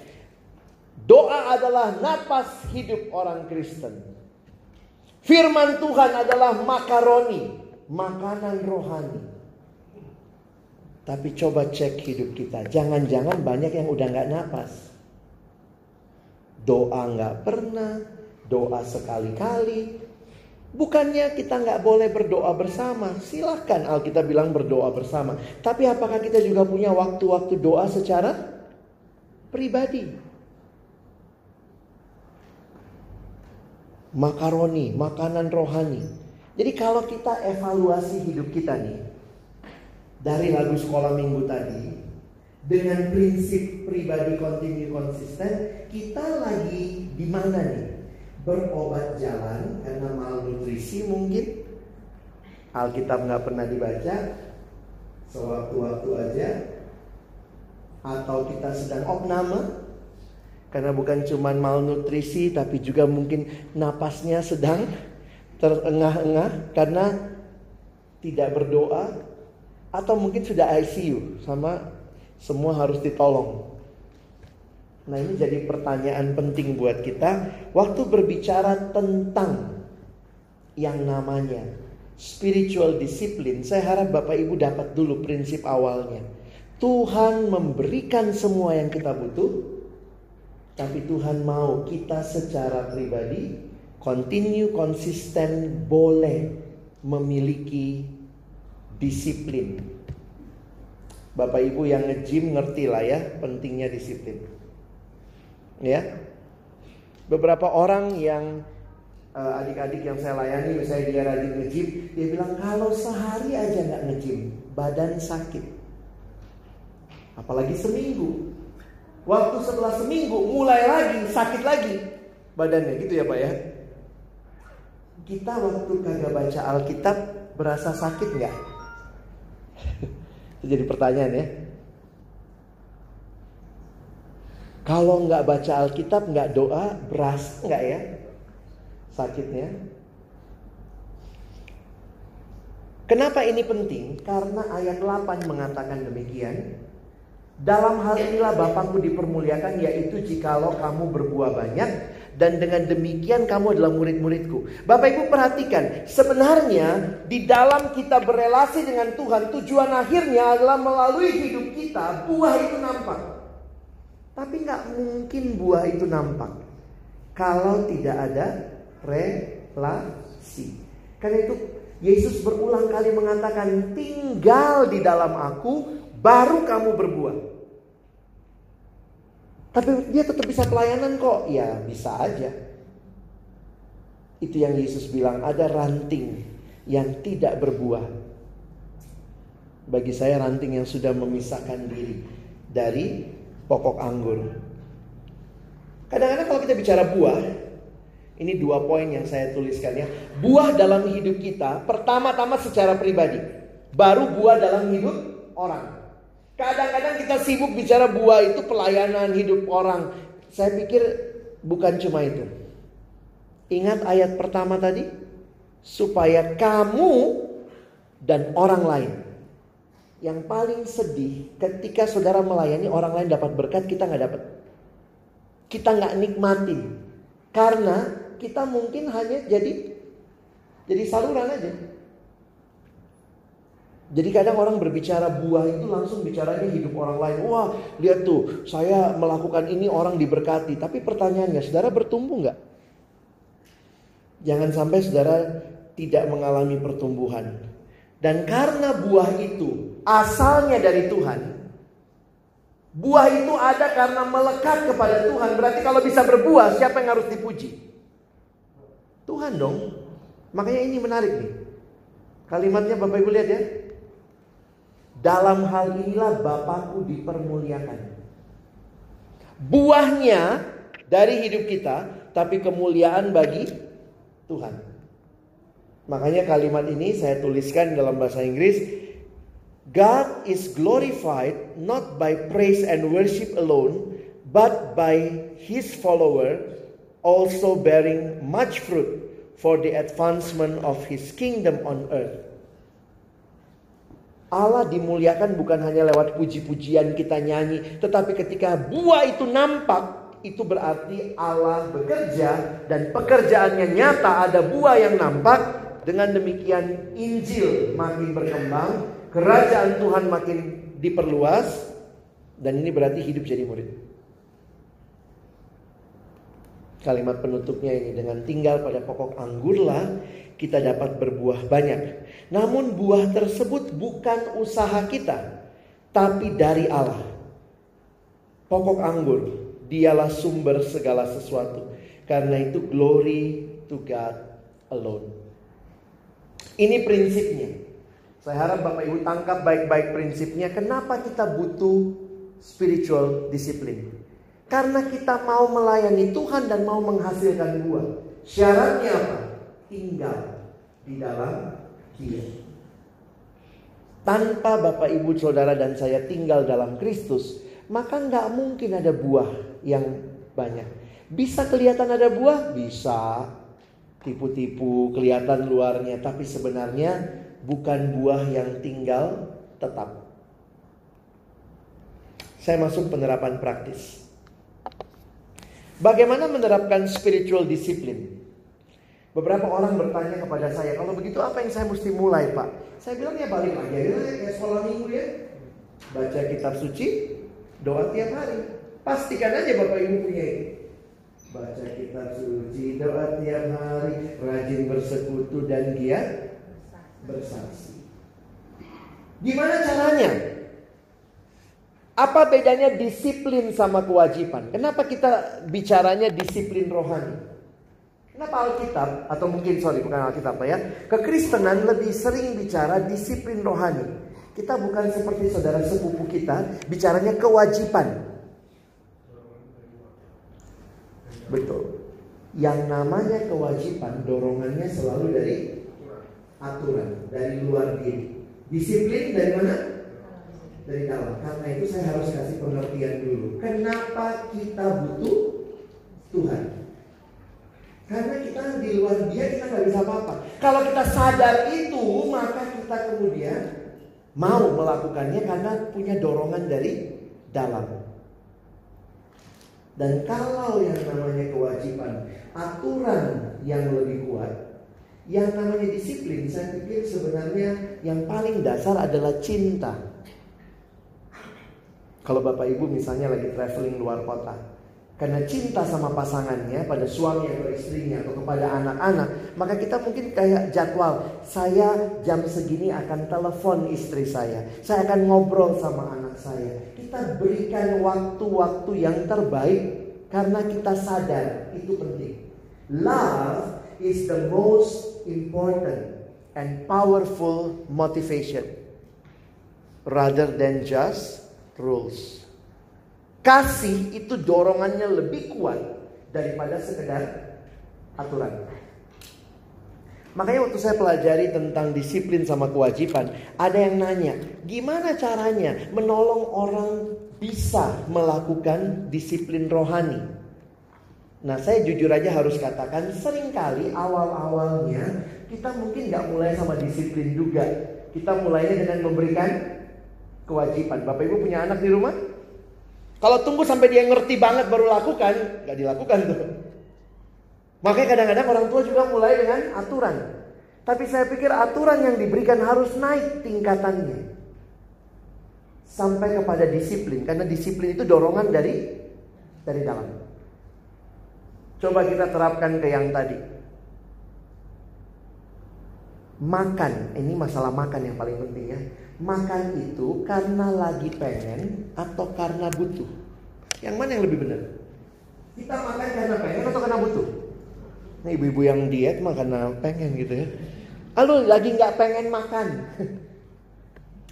B: Doa adalah napas hidup orang Kristen. Firman Tuhan adalah makaroni, makanan rohani. Tapi coba cek hidup kita. Jangan-jangan banyak yang udah nggak napas. Doa nggak pernah, doa sekali-kali, Bukannya kita nggak boleh berdoa bersama. Silahkan Alkitab bilang berdoa bersama. Tapi apakah kita juga punya waktu-waktu doa secara pribadi? Makaroni, makanan rohani. Jadi kalau kita evaluasi hidup kita nih. Dari lagu sekolah minggu tadi. Dengan prinsip pribadi kontinu konsisten. Kita lagi di mana nih? berobat jalan karena malnutrisi mungkin Alkitab nggak pernah dibaca sewaktu-waktu aja atau kita sedang opname karena bukan cuma malnutrisi tapi juga mungkin napasnya sedang terengah-engah karena tidak berdoa atau mungkin sudah ICU sama semua harus ditolong Nah ini jadi pertanyaan penting buat kita waktu berbicara tentang yang namanya spiritual discipline. Saya harap Bapak Ibu dapat dulu prinsip awalnya. Tuhan memberikan semua yang kita butuh, tapi Tuhan mau kita secara pribadi continue konsisten boleh memiliki disiplin. Bapak Ibu yang nge-gym ngerti lah ya pentingnya disiplin. Ya. Beberapa orang yang uh, adik-adik yang saya layani misalnya dia rajin nge-gym, dia bilang kalau sehari aja nggak nge-gym, badan sakit. Apalagi seminggu. Waktu setelah seminggu mulai lagi sakit lagi badannya gitu ya Pak ya. Kita waktu kagak baca Alkitab berasa sakit nggak? Itu jadi pertanyaan ya. Kalau nggak baca Alkitab, nggak doa, beras nggak ya sakitnya? Kenapa ini penting? Karena ayat 8 mengatakan demikian. Dalam hal inilah Bapakku dipermuliakan yaitu jikalau kamu berbuah banyak dan dengan demikian kamu adalah murid-muridku. Bapak Ibu perhatikan, sebenarnya di dalam kita berelasi dengan Tuhan tujuan akhirnya adalah melalui hidup kita buah itu nampak. Tapi nggak mungkin buah itu nampak kalau tidak ada relasi. Karena itu Yesus berulang kali mengatakan tinggal di dalam aku baru kamu berbuah. Tapi dia tetap bisa pelayanan kok. Ya bisa aja. Itu yang Yesus bilang ada ranting yang tidak berbuah. Bagi saya ranting yang sudah memisahkan diri dari pokok anggur. Kadang-kadang kalau kita bicara buah, ini dua poin yang saya tuliskan ya. Buah dalam hidup kita, pertama-tama secara pribadi. Baru buah dalam hidup orang. Kadang-kadang kita sibuk bicara buah itu pelayanan hidup orang. Saya pikir bukan cuma itu. Ingat ayat pertama tadi? Supaya kamu dan orang lain yang paling sedih ketika saudara melayani orang lain dapat berkat, kita nggak dapat. Kita nggak nikmatin. Karena kita mungkin hanya jadi jadi saluran aja. Jadi kadang orang berbicara buah itu langsung bicaranya hidup orang lain. Wah, lihat tuh, saya melakukan ini orang diberkati. Tapi pertanyaannya, saudara bertumbuh nggak? Jangan sampai saudara tidak mengalami pertumbuhan. Dan karena buah itu asalnya dari Tuhan. Buah itu ada karena melekat kepada Tuhan. Berarti kalau bisa berbuah, siapa yang harus dipuji? Tuhan dong. Makanya ini menarik nih. Kalimatnya Bapak Ibu lihat ya. Dalam hal inilah Bapakku dipermuliakan. Buahnya dari hidup kita, tapi kemuliaan bagi Tuhan. Makanya kalimat ini saya tuliskan dalam bahasa Inggris. God is glorified not by praise and worship alone, but by his follower also bearing much fruit for the advancement of his kingdom on earth. Allah dimuliakan bukan hanya lewat puji-pujian kita nyanyi, tetapi ketika buah itu nampak, itu berarti Allah bekerja dan pekerjaannya nyata ada buah yang nampak. Dengan demikian Injil makin berkembang, kerajaan Tuhan makin diperluas dan ini berarti hidup jadi murid. Kalimat penutupnya ini dengan tinggal pada pokok anggurlah kita dapat berbuah banyak. Namun buah tersebut bukan usaha kita, tapi dari Allah. Pokok anggur, dialah sumber segala sesuatu. Karena itu glory to God alone. Ini prinsipnya. Saya harap Bapak Ibu tangkap baik-baik prinsipnya. Kenapa kita butuh spiritual disiplin? Karena kita mau melayani Tuhan dan mau menghasilkan buah. Syaratnya apa? tinggal di dalam dia. Tanpa Bapak Ibu Saudara dan saya tinggal dalam Kristus, maka nggak mungkin ada buah yang banyak. Bisa kelihatan ada buah? Bisa. Tipu-tipu, kelihatan luarnya, tapi sebenarnya bukan buah yang tinggal tetap. Saya masuk penerapan praktis. Bagaimana menerapkan spiritual discipline? Beberapa orang bertanya kepada saya, kalau begitu apa yang saya mesti mulai pak? Saya bilang ya balik aja kayak sekolah minggu ya. Baca kitab suci, doa tiap hari. Pastikan aja bapak ibu punya ini. Baca kitab suci, doa tiap hari, rajin bersekutu dan giat bersaksi. Gimana caranya? Apa bedanya disiplin sama kewajiban? Kenapa kita bicaranya disiplin rohani? Kenapa Alkitab atau mungkin sorry bukan Alkitab ya, kekristenan lebih sering bicara disiplin rohani. Kita bukan seperti saudara sepupu kita bicaranya kewajiban. Betul. Yang namanya kewajiban dorongannya selalu dari aturan, dari luar diri. Disiplin dari mana? Dari dalam. Karena itu saya harus kasih pengertian dulu. Kenapa kita butuh Tuhan? Karena kita di luar dia kita nggak bisa apa-apa. Kalau kita sadar itu, maka kita kemudian mau melakukannya karena punya dorongan dari dalam. Dan kalau yang namanya kewajiban, aturan yang lebih kuat, yang namanya disiplin, saya pikir sebenarnya yang paling dasar adalah cinta. Kalau Bapak Ibu misalnya lagi traveling luar kota, karena cinta sama pasangannya pada suami atau istrinya atau kepada anak-anak, maka kita mungkin kayak jadwal, saya jam segini akan telepon istri saya, saya akan ngobrol sama anak saya. Kita berikan waktu-waktu yang terbaik karena kita sadar itu penting. Love is the most important and powerful motivation rather than just rules. Kasih itu dorongannya lebih kuat daripada sekedar aturan. Makanya waktu saya pelajari tentang disiplin sama kewajiban, ada yang nanya, gimana caranya menolong orang bisa melakukan disiplin rohani? Nah saya jujur aja harus katakan, sering kali awal-awalnya kita mungkin nggak mulai sama disiplin juga. Kita mulainya dengan memberikan kewajiban. Bapak Ibu punya anak di rumah? Kalau tunggu sampai dia ngerti banget baru lakukan, nggak dilakukan tuh. Makanya kadang-kadang orang tua juga mulai dengan aturan. Tapi saya pikir aturan yang diberikan harus naik tingkatannya. Sampai kepada disiplin. Karena disiplin itu dorongan dari dari dalam. Coba kita terapkan ke yang tadi. Makan, ini masalah makan yang paling penting ya. Makan itu karena lagi pengen atau karena butuh. Yang mana yang lebih benar? Kita makan karena pengen atau karena butuh? Nah ibu-ibu yang diet mah karena pengen gitu ya. Lalu lagi nggak pengen makan.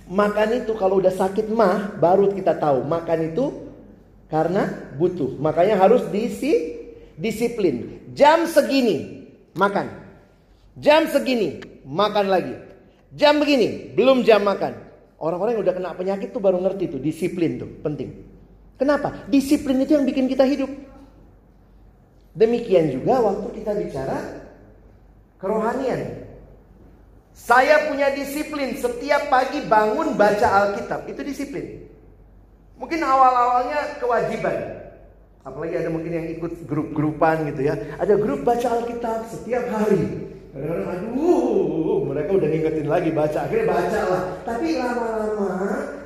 B: Makan itu kalau udah sakit mah baru kita tahu makan itu karena butuh. Makanya harus diisi disiplin. Jam segini makan. Jam segini makan lagi. Jam begini belum jam makan. Orang-orang yang udah kena penyakit tuh baru ngerti tuh disiplin tuh penting. Kenapa? Disiplin itu yang bikin kita hidup. Demikian juga waktu kita bicara kerohanian. Saya punya disiplin setiap pagi bangun baca Alkitab. Itu disiplin. Mungkin awal-awalnya kewajiban. Apalagi ada mungkin yang ikut grup-grupan gitu ya. Ada grup baca Alkitab setiap hari. Kadang-kadang aduh mereka udah ngingetin lagi baca. Akhirnya baca lah. Tapi lama-lama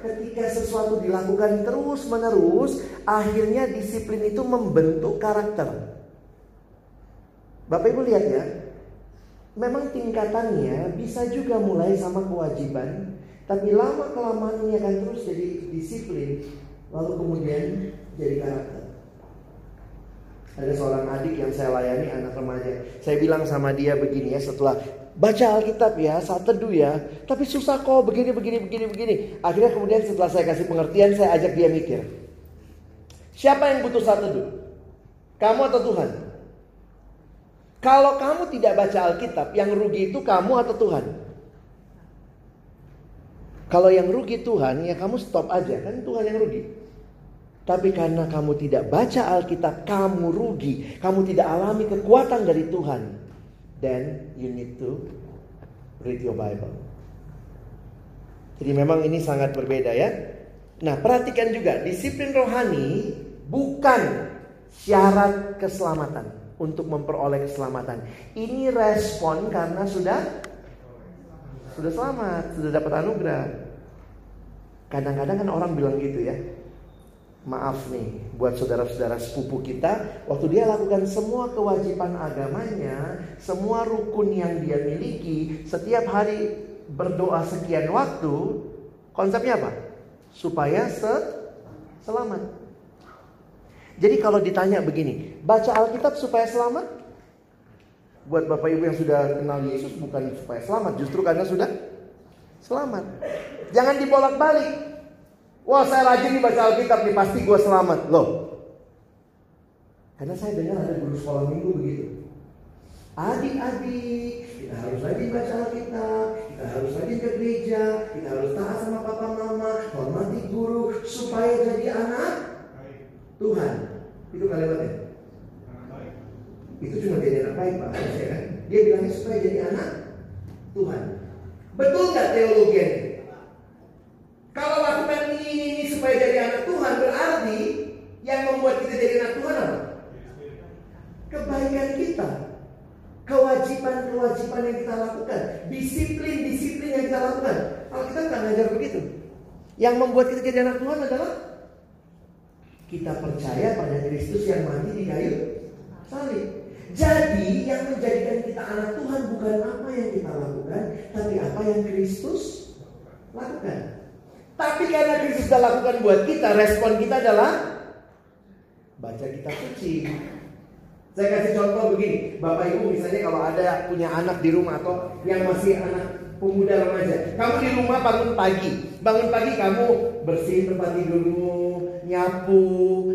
B: ketika sesuatu dilakukan terus menerus. Akhirnya disiplin itu membentuk karakter. Bapak Ibu lihat ya. Memang tingkatannya bisa juga mulai sama kewajiban, tapi lama kelamaan ini akan terus jadi disiplin, lalu kemudian jadi karakter. Ada seorang adik yang saya layani anak remaja. Saya bilang sama dia begini ya setelah baca Alkitab ya, saat teduh ya. Tapi susah kok begini begini begini begini. Akhirnya kemudian setelah saya kasih pengertian saya ajak dia mikir. Siapa yang butuh saat teduh? Kamu atau Tuhan? Kalau kamu tidak baca Alkitab, yang rugi itu kamu atau Tuhan? Kalau yang rugi Tuhan, ya kamu stop aja, kan Tuhan yang rugi. Tapi karena kamu tidak baca Alkitab, kamu rugi. Kamu tidak alami kekuatan dari Tuhan. Then you need to read your Bible. Jadi memang ini sangat berbeda ya. Nah perhatikan juga, disiplin rohani bukan syarat keselamatan untuk memperoleh keselamatan. Ini respon karena sudah sudah selamat, sudah dapat anugerah. Kadang-kadang kan orang bilang gitu ya. Maaf nih buat saudara-saudara sepupu kita, waktu dia lakukan semua kewajiban agamanya, semua rukun yang dia miliki, setiap hari berdoa sekian waktu, konsepnya apa? Supaya selamat. Jadi kalau ditanya begini, baca Alkitab supaya selamat? Buat Bapak Ibu yang sudah kenal Yesus bukan supaya selamat, justru karena sudah selamat. Jangan dibolak-balik. Wah saya rajin nih baca Alkitab nih pasti gue selamat. Loh. Karena saya dengar ada guru sekolah minggu begitu. Adik-adik, kita harus rajin baca Alkitab, kita harus rajin ke gereja, kita harus taat sama papa mama, hormati guru, supaya jadi anak Tuhan. Itu kalimatnya. Itu cuma jadi anak baik Pak. Kan? Dia bilangnya supaya jadi anak Tuhan. Betul nggak teologi ini? Kalau lakukan ini, ini, supaya jadi anak Tuhan berarti yang membuat kita jadi anak Tuhan apa? Kebaikan kita. Kewajiban-kewajiban yang kita lakukan. Disiplin-disiplin yang kita lakukan. Kalau kita nggak ngajar begitu. Yang membuat kita jadi anak Tuhan adalah kita percaya pada Kristus yang mati di kayu salib. Jadi yang menjadikan kita anak Tuhan bukan apa yang kita lakukan, tapi apa yang Kristus lakukan. Tapi karena Kristus sudah lakukan buat kita, respon kita adalah baca kitab suci. Saya kasih contoh begini, Bapak Ibu misalnya kalau ada punya anak di rumah atau yang masih anak pemuda remaja, kamu di rumah bangun pagi, bangun pagi kamu bersihin tempat tidurmu, nyapu,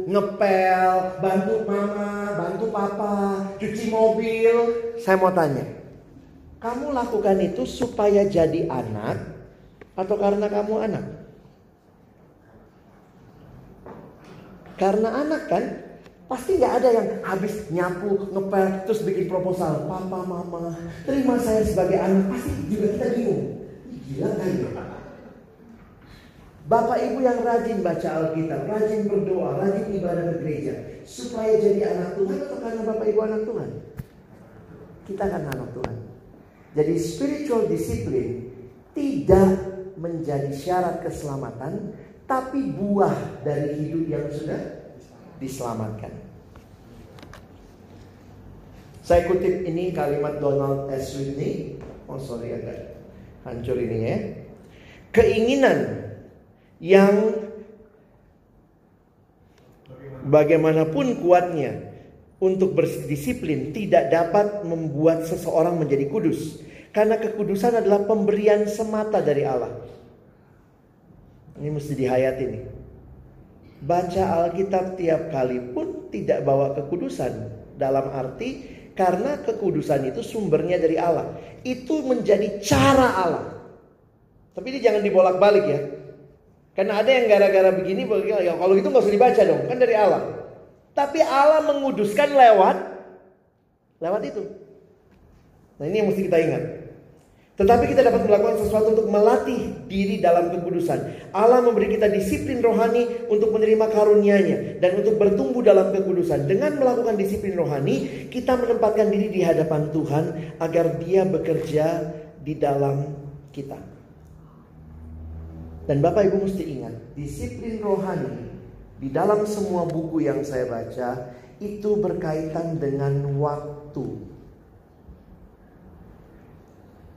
B: ngepel, bantu mama, bantu papa, cuci mobil. Saya mau tanya, kamu lakukan itu supaya jadi anak atau karena kamu anak? Karena anak kan Pasti nggak ada yang habis nyapu, ngepel, terus bikin proposal. Papa, mama, terima saya sebagai anak. Pasti juga kita bingung. Gila kan? Bapak ibu yang rajin baca Alkitab, rajin berdoa, rajin ibadah ke gereja. Supaya jadi anak Tuhan atau karena bapak ibu anak Tuhan? kita akan anak Tuhan. Jadi spiritual discipline tidak menjadi syarat keselamatan, tapi buah dari hidup yang sudah diselamatkan. Saya kutip ini kalimat Donald S. Whitney. Oh sorry agak hancur ini ya. Keinginan yang bagaimanapun kuatnya untuk berdisiplin tidak dapat membuat seseorang menjadi kudus. Karena kekudusan adalah pemberian semata dari Allah. Ini mesti dihayati nih. Baca Alkitab tiap kali pun tidak bawa kekudusan. Dalam arti karena kekudusan itu sumbernya dari Allah. Itu menjadi cara Allah. Tapi ini jangan dibolak-balik ya. Karena ada yang gara-gara begini, ya kalau itu nggak usah dibaca dong, kan dari Allah. Tapi Allah menguduskan lewat lewat itu. Nah ini yang mesti kita ingat. Tetapi kita dapat melakukan sesuatu untuk melatih diri dalam kekudusan. Allah memberi kita disiplin rohani untuk menerima karunia-Nya dan untuk bertumbuh dalam kekudusan. Dengan melakukan disiplin rohani, kita menempatkan diri di hadapan Tuhan agar Dia bekerja di dalam kita. Dan Bapak Ibu mesti ingat, disiplin rohani di dalam semua buku yang saya baca itu berkaitan dengan waktu.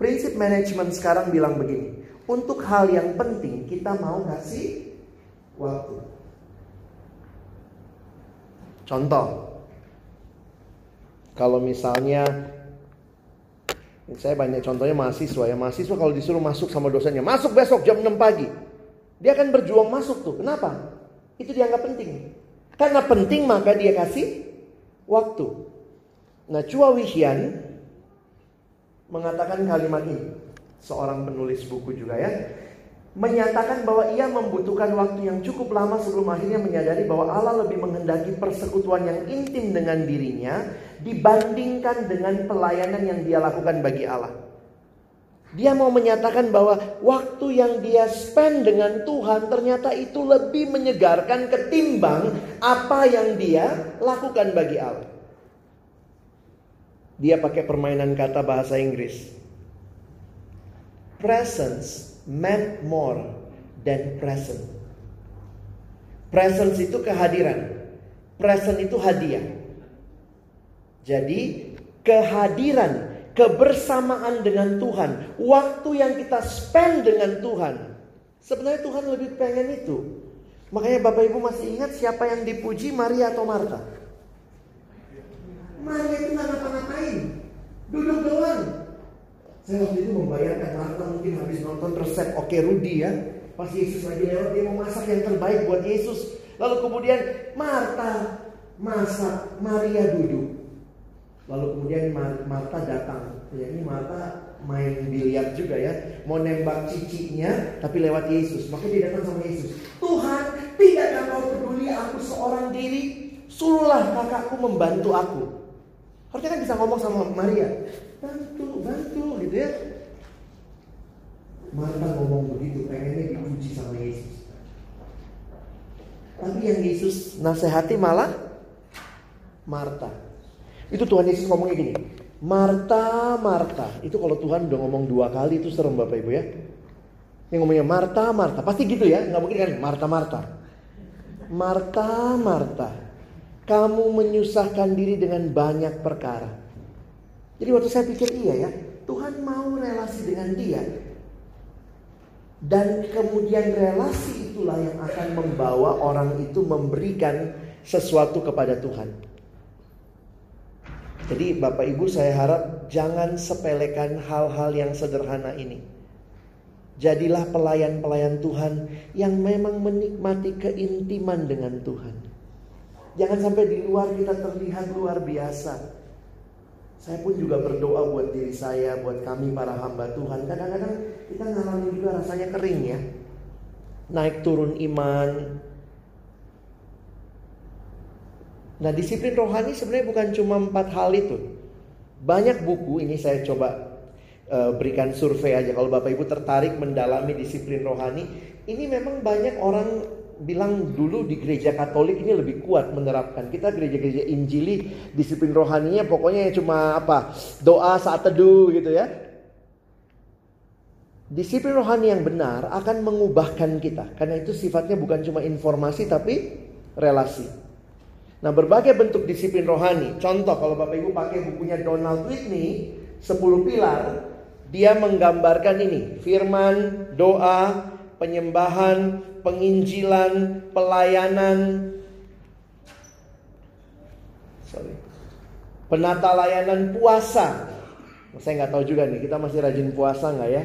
B: Prinsip manajemen sekarang bilang begini, untuk hal yang penting kita mau kasih waktu. Contoh, kalau misalnya saya banyak contohnya mahasiswa ya, mahasiswa kalau disuruh masuk sama dosennya, masuk besok jam 6 pagi. Dia akan berjuang masuk tuh. Kenapa? Itu dianggap penting. Karena penting maka dia kasih waktu. Nah, Chua Wihian mengatakan kalimat ini. Seorang penulis buku juga ya. Menyatakan bahwa ia membutuhkan waktu yang cukup lama sebelum akhirnya menyadari bahwa Allah lebih menghendaki persekutuan yang intim dengan dirinya dibandingkan dengan pelayanan yang dia lakukan bagi Allah. Dia mau menyatakan bahwa waktu yang dia spend dengan Tuhan ternyata itu lebih menyegarkan ketimbang apa yang dia lakukan bagi Allah. Dia pakai permainan kata bahasa Inggris. Presence meant more than present. Presence itu kehadiran. Present itu hadiah. Jadi kehadiran, kebersamaan dengan Tuhan, waktu yang kita spend dengan Tuhan. Sebenarnya Tuhan lebih pengen itu. Makanya Bapak Ibu masih ingat siapa yang dipuji Maria atau Marta? Maria itu nggak ngapa-ngapain, duduk doang. Saya waktu itu membayangkan Marta mungkin habis nonton resep Oke Rudy ya. Pas Yesus lagi lewat dia mau masak yang terbaik buat Yesus. Lalu kemudian Marta masak, Maria duduk. Lalu kemudian Marta datang. Ya, ini Marta main biliar juga ya. Mau nembak cicinya tapi lewat Yesus. Maka dia datang sama Yesus. Tuhan, tidak kau peduli aku seorang diri? Suruhlah kakakku membantu aku. Harusnya kan bisa ngomong sama Maria, bantu, bantu gitu ya. Marta ngomong begitu, pengennya dipuji sama Yesus. Tapi yang Yesus nasihati malah Marta. Itu Tuhan Yesus ngomongnya gini, Marta, Marta. Itu kalau Tuhan udah ngomong dua kali itu serem Bapak Ibu ya. Yang ngomongnya Marta, Marta. Pasti gitu ya, nggak mungkin kan Marta, Marta. Marta, Marta kamu menyusahkan diri dengan banyak perkara. Jadi waktu saya pikir iya ya, Tuhan mau relasi dengan dia. Dan kemudian relasi itulah yang akan membawa orang itu memberikan sesuatu kepada Tuhan. Jadi Bapak Ibu saya harap jangan sepelekan hal-hal yang sederhana ini. Jadilah pelayan-pelayan Tuhan yang memang menikmati keintiman dengan Tuhan. Jangan sampai di luar kita terlihat luar biasa. Saya pun juga berdoa buat diri saya, buat kami para hamba Tuhan. Kadang-kadang kita ngalami juga rasanya kering ya. Naik turun iman. Nah disiplin rohani sebenarnya bukan cuma empat hal itu. Banyak buku ini saya coba uh, berikan survei aja. Kalau Bapak Ibu tertarik mendalami disiplin rohani. Ini memang banyak orang bilang dulu di gereja Katolik ini lebih kuat menerapkan. Kita gereja-gereja Injili disiplin rohaninya pokoknya cuma apa? Doa saat teduh gitu ya. Disiplin rohani yang benar akan mengubahkan kita. Karena itu sifatnya bukan cuma informasi tapi relasi. Nah berbagai bentuk disiplin rohani. Contoh kalau Bapak Ibu pakai bukunya Donald Whitney. 10 pilar. Dia menggambarkan ini. Firman, doa, penyembahan, penginjilan, pelayanan. Sorry. Penata layanan puasa. Saya nggak tahu juga nih, kita masih rajin puasa nggak ya?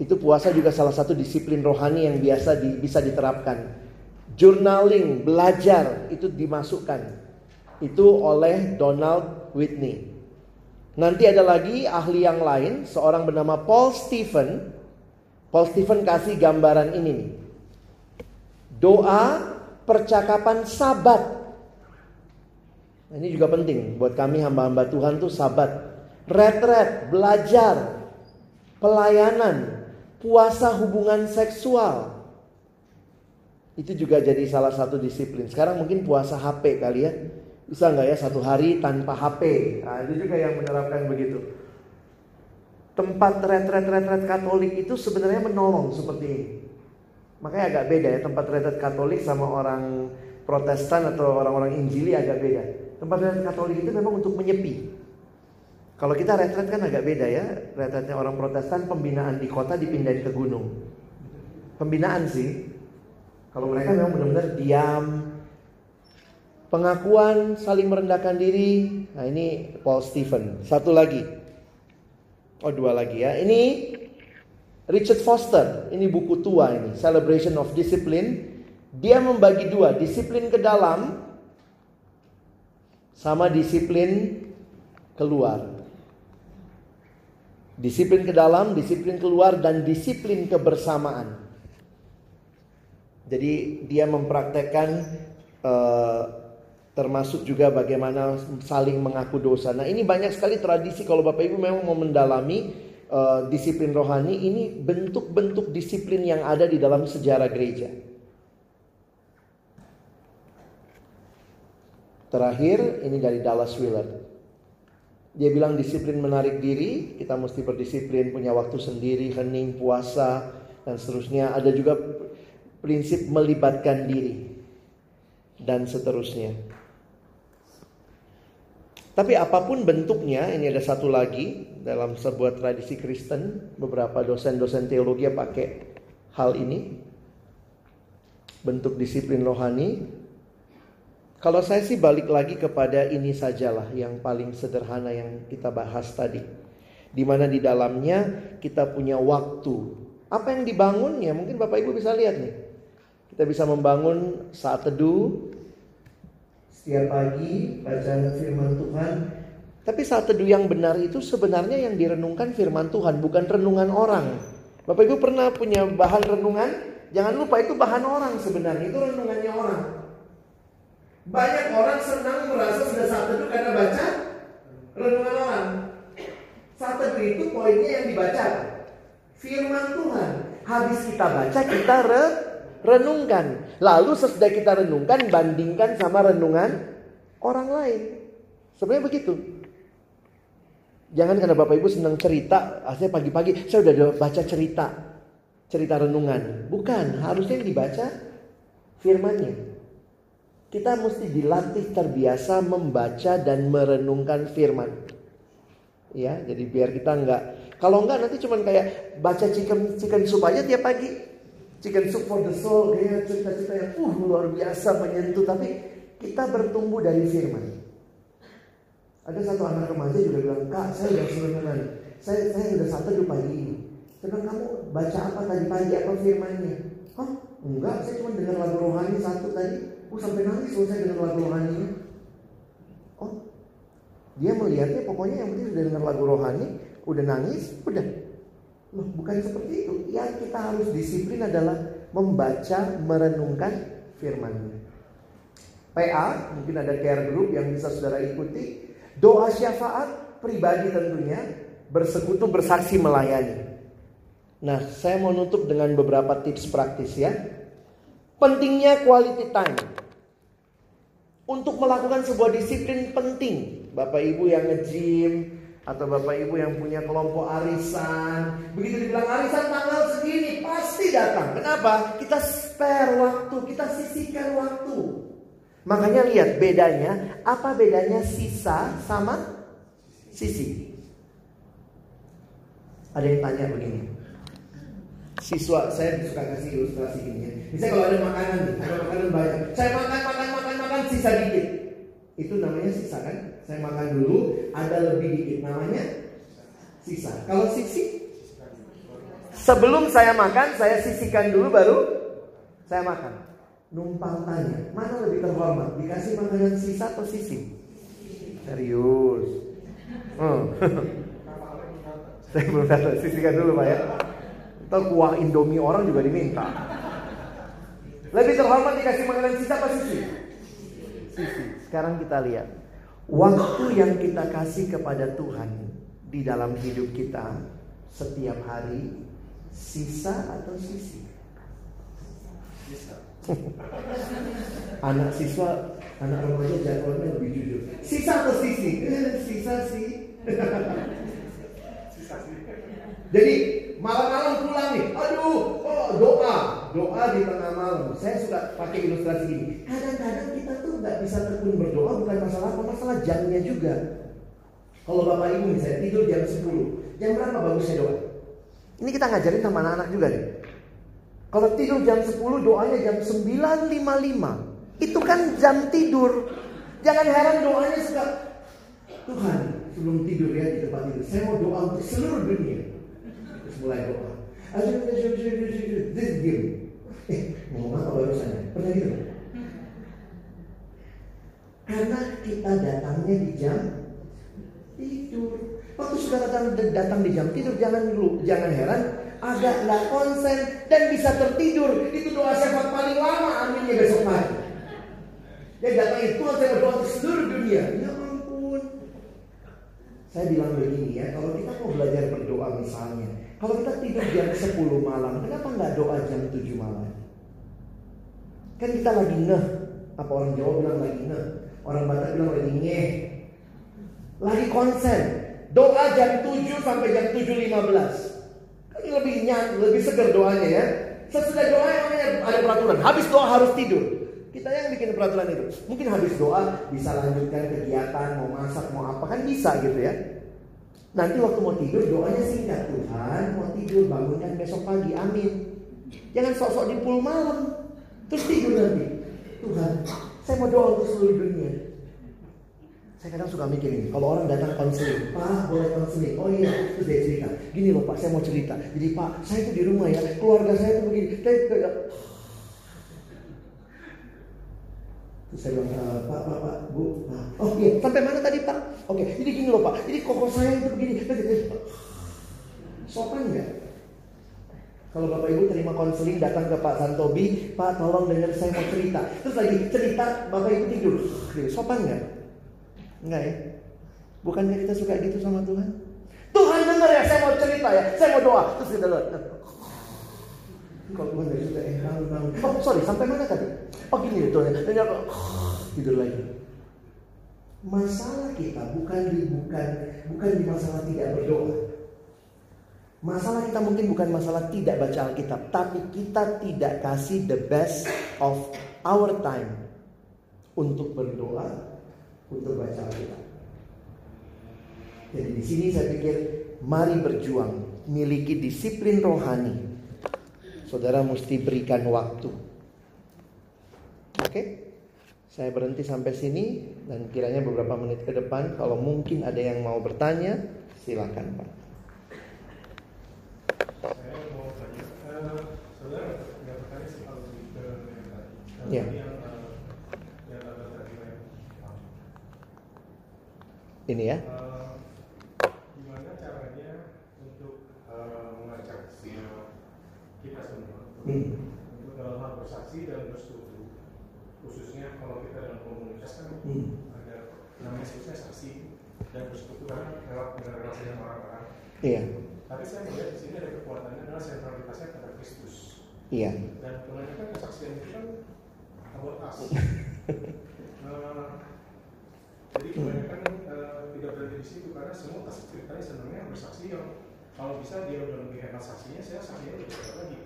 B: Itu puasa juga salah satu disiplin rohani yang biasa di, bisa diterapkan. Journaling, belajar itu dimasukkan. Itu oleh Donald Whitney. Nanti ada lagi ahli yang lain, seorang bernama Paul Stephen. Paul Stephen kasih gambaran ini nih. Doa percakapan sabat. Nah, ini juga penting buat kami hamba-hamba Tuhan tuh sabat. Retret, belajar, pelayanan, puasa hubungan seksual. Itu juga jadi salah satu disiplin. Sekarang mungkin puasa HP kali ya. Bisa nggak ya satu hari tanpa HP? Nah, itu juga yang menerapkan begitu. Tempat retret-retret Katolik itu sebenarnya menolong seperti ini. Makanya agak beda ya tempat retret Katolik sama orang Protestan atau orang-orang Injili agak beda. Tempat retret Katolik itu memang untuk menyepi. Kalau kita retret kan agak beda ya. Retretnya orang Protestan pembinaan di kota dipindahin ke gunung. Pembinaan sih. Kalau mereka memang benar-benar diam. Pengakuan saling merendahkan diri. Nah ini Paul Stephen. Satu lagi. Oh dua lagi ya. Ini Richard Foster. Ini buku tua ini. Celebration of Discipline. Dia membagi dua. Disiplin ke dalam. Sama disiplin keluar. Disiplin ke dalam, disiplin keluar, dan disiplin kebersamaan. Jadi dia mempraktekkan uh, termasuk juga bagaimana saling mengaku dosa. Nah ini banyak sekali tradisi kalau Bapak Ibu memang mau mendalami uh, disiplin rohani, ini bentuk-bentuk disiplin yang ada di dalam sejarah gereja. Terakhir ini dari Dallas Willard. Dia bilang disiplin menarik diri, kita mesti berdisiplin, punya waktu sendiri, hening, puasa, dan seterusnya. Ada juga prinsip melibatkan diri, dan seterusnya. Tapi apa pun bentuknya, ini ada satu lagi dalam sebuah tradisi Kristen, beberapa dosen-dosen teologi pakai hal ini. Bentuk disiplin rohani, kalau saya sih balik lagi kepada ini sajalah yang paling sederhana yang kita bahas tadi. Di mana di dalamnya kita punya waktu. Apa yang dibangunnya mungkin Bapak Ibu bisa lihat nih. Kita bisa membangun saat teduh setiap pagi baca firman Tuhan. Tapi saat teduh yang benar itu sebenarnya yang direnungkan firman Tuhan, bukan renungan orang. Bapak Ibu pernah punya bahan renungan? Jangan lupa itu bahan orang sebenarnya, itu renungannya orang. Banyak orang senang merasa sudah saat teduh karena baca renungan orang. Saat teduh itu poinnya yang dibaca. Firman Tuhan. Habis kita baca, kita re renungkan. Lalu sesudah kita renungkan, bandingkan sama renungan orang lain. Sebenarnya begitu. Jangan karena Bapak Ibu senang cerita, asalnya pagi-pagi saya udah baca cerita, cerita renungan. Bukan, harusnya dibaca firmannya. Kita mesti dilatih terbiasa membaca dan merenungkan firman. Ya, jadi biar kita enggak kalau enggak nanti cuman kayak baca chicken chicken soup aja tiap pagi. Chicken soup for the soul, ya cerita-cerita yang uh luar biasa menyentuh tapi kita bertumbuh dari firman. Ada satu anak remaja juga bilang, "Kak, saya udah sebenarnya Saya saya udah satu di pagi ini. Cuman kamu baca apa tadi pagi apa firmannya?" Hah? Enggak, saya cuma dengar lagu rohani satu tadi. Oh sampai nangis loh saya dengar lagu rohani. Oh, dia melihatnya pokoknya yang penting udah dengar lagu rohani, udah nangis, udah. Loh, bukan seperti itu. Yang kita harus disiplin adalah membaca, merenungkan firman. PA, mungkin ada care group yang bisa saudara ikuti. Doa syafaat pribadi tentunya, bersekutu bersaksi melayani. Nah, saya mau nutup dengan beberapa tips praktis ya. Pentingnya quality time. Untuk melakukan sebuah disiplin penting. Bapak Ibu yang nge-gym atau Bapak Ibu yang punya kelompok arisan, begitu dibilang arisan tanggal segini pasti datang. Kenapa? Kita spare waktu, kita sisihkan waktu. Makanya lihat bedanya, apa bedanya sisa sama sisi? Ada yang tanya begini. Siswa, saya suka kasih ilustrasi gini ya. Misalnya kalau ada makanan nih, ada makanan banyak. Saya makan, makan, makan, makan, sisa dikit. Itu namanya sisa kan? Saya makan dulu, ada lebih dikit. Namanya sisa. Kalau sisi, sebelum saya makan, saya sisihkan dulu baru saya makan. Numpang tanya, mana lebih terhormat? Dikasih makanan sisa atau sisi? Serius. Hmm. saya belum tahu, sisihkan dulu Pak ya. Ntar kuah indomie orang juga diminta. Lebih terhormat dikasih makanan sisa apa sisi? Sisi. Sekarang kita lihat. Waktu yang kita kasih kepada Tuhan di dalam hidup kita setiap hari sisa atau sisi? anak siswa, anak remaja jadwalnya lebih jujur. Sisa atau sisi? Sisa sih. Jadi malam-malam pulang nih, aduh, oh doa, doa di tengah malam. Saya suka pakai ilustrasi gini. Kadang-kadang kita tuh nggak bisa tekun berdoa bukan masalah apa, masalah jamnya juga. Kalau bapak ibu misalnya tidur jam 10, jam berapa bagusnya doa? Ini kita ngajarin sama anak-anak juga nih. Kalau tidur jam 10, doanya jam 9.55. Itu kan jam tidur. Jangan heran doanya suka Tuhan sebelum tidur ya di tempat tidur. Saya mau doa untuk seluruh dunia. Terus mulai doa. This game. Eh, mau apa barusannya? Pernah gitu? Karena kita datangnya di jam tidur. Waktu sudah datang datang di jam tidur, jangan dulu, jangan heran agak nggak konsen dan bisa tertidur. Itu doa syafaat paling lama aminnya besok pagi. Dia datang itu saya berdoa untuk seluruh dunia. Ya ampun. Saya bilang begini ya, kalau kita mau belajar berdoa misalnya, kalau kita tidur jam 10 malam, kenapa nggak doa jam 7 malam? Kan kita lagi ngeh. Apa orang Jawa bilang lagi ngeh? Orang Batak bilang lagi ngeh. Lagi konsen. Doa jam 7 sampai jam 7.15 lebih nyan, lebih segar doanya ya. Sesudah doa namanya ada peraturan. Habis doa harus tidur. Kita yang bikin peraturan itu. Mungkin habis doa bisa lanjutkan kegiatan, mau masak, mau apa kan bisa gitu ya. Nanti waktu mau tidur doanya singkat Tuhan mau tidur bangunkan besok pagi amin. Jangan sok-sok di puluh malam terus tidur nanti. Tuhan saya mau doa untuk seluruh dunia. Saya kadang suka mikir ini, kalau orang datang konseling, Pak boleh konseling, oh iya, terus dia cerita, gini loh Pak, saya mau cerita. Jadi Pak, saya itu di rumah ya, keluarga saya itu begini. Terus saya bilang, eh, Pak, Pak, Pak, Bu, Pak. Oh iya, sampai mana tadi Pak? Oke, jadi gini loh Pak, jadi koko saya itu begini. Sopan nggak? Kalau Bapak Ibu terima konseling datang ke Pak Santobi, Pak tolong dengar saya mau cerita. Terus lagi cerita, Bapak Ibu tidur. Sopan nggak? Enggak ya? Bukannya kita suka gitu sama Tuhan? Tuhan dengar ya, saya mau cerita ya, saya mau doa. Terus kita doa. Kalau Tuhan dari suka, eh. Oh sorry, sampai mana tadi? Oh gini Tuhan ya, dan tidur lagi. Masalah kita bukan di bukan bukan di masalah tidak berdoa. Masalah kita mungkin bukan masalah tidak baca Alkitab, tapi kita tidak kasih the best of our time untuk berdoa untuk baca Alkitab. Jadi di sini saya pikir mari berjuang, miliki disiplin rohani. Saudara mesti berikan waktu. Oke? Saya berhenti sampai sini dan kiranya beberapa menit ke depan kalau mungkin ada yang mau bertanya, silakan Pak. Saya mau tanya, uh, saudara nggak bertanya soal Ya. ini ya. Kita semua untuk dalam hal bersaksi dan bersetuju, khususnya kalau kita dalam komunitas kan hmm. ada namanya khususnya saksi dan bersekutu kan lewat relasi dengan orang-orang. Iya. Tapi saya melihat di sini ada kekuatannya adalah sentralitasnya pada Kristus. Iya.
C: Dan kebanyakan kesaksian itu kan abortas. Eh, jadi kebanyakan eh, tidak berada di situ karena semua kasih ceritanya senangnya bersaksi yang kalau bisa dia udah lebih hebat saksinya, saya saksinya lebih hebat lagi.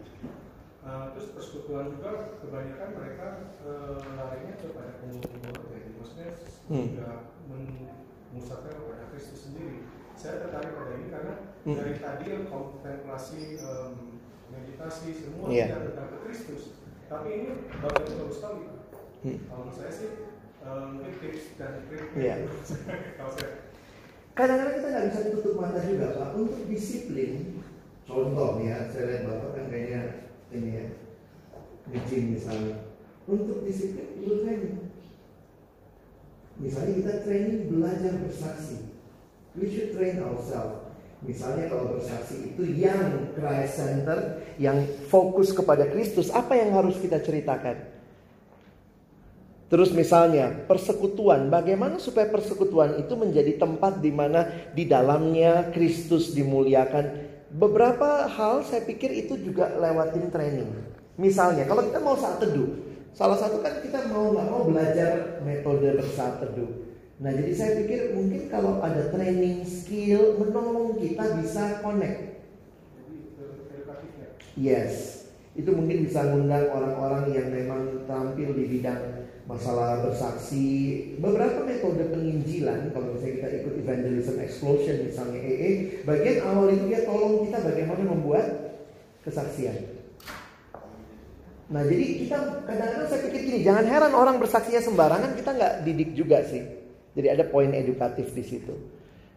C: Eh, terus persekutuan juga kebanyakan mereka eh, larinya kepada pengumpulan jadi maksudnya
B: Hmm.
C: juga memusatkan kepada Kristus sendiri. Saya tertarik pada ini karena
B: Hmm.
C: dari tadi yang kontemplasi, em, meditasi semua
B: Iya.
C: tidak tentang Kristus. Tapi ini yang bagus sekali.
B: Hmm.
C: Kalau menurut saya sih em, mungkin tips dan trik.
B: Iya.
C: Kalau saya
B: Kadang-kadang kita nggak bisa tutup mata juga Pak untuk disiplin. Contoh ya, saya lihat Bapak kan kayaknya ini ya, nge-gym misalnya. Untuk disiplin perlu training. Misalnya kita training belajar bersaksi. We should train ourselves. Misalnya kalau bersaksi itu yang Christ Center, yang fokus kepada Kristus, apa yang harus kita ceritakan? Terus misalnya persekutuan, bagaimana supaya persekutuan itu menjadi tempat di mana di dalamnya Kristus dimuliakan. Beberapa hal saya pikir itu juga lewatin training. Misalnya kalau kita mau saat teduh, salah satu kan kita mau nggak mau belajar metode bersaat teduh. Nah jadi saya pikir mungkin kalau ada training skill menolong kita bisa connect. Yes, itu mungkin bisa ngundang orang-orang yang memang tampil di bidang masalah bersaksi. Beberapa metode penginjilan, kalau misalnya kita ikut evangelism explosion misalnya EE, bagian awal itu dia tolong kita bagaimana membuat kesaksian. Nah jadi kita kadang-kadang saya pikir gini, jangan heran orang bersaksinya sembarangan, kita nggak didik juga sih. Jadi ada poin edukatif di situ.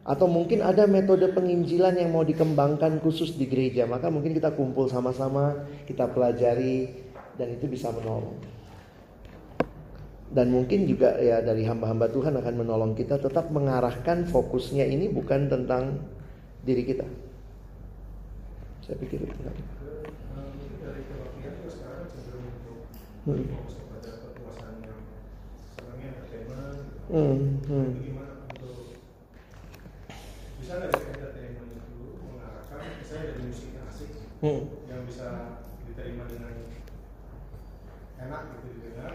B: Atau mungkin ada metode penginjilan yang mau dikembangkan khusus di gereja, maka mungkin kita kumpul sama-sama, kita pelajari, dan itu bisa menolong. Dan mungkin juga ya dari hamba-hamba Tuhan akan menolong kita tetap mengarahkan fokusnya ini bukan tentang diri kita. Saya pikir itu.
C: Eh, mungkin dari kebaktian juga sekarang cenderung untuk
B: Hmm.
C: fokus kepada kekuasaan yang senangnya entertainment.
B: Hmm, hmm.
C: Bisa nggak entertainment itu mengarahkan misalnya dari musik yang asik
B: Hmm.
C: yang bisa diterima dengan enak gitu didengar,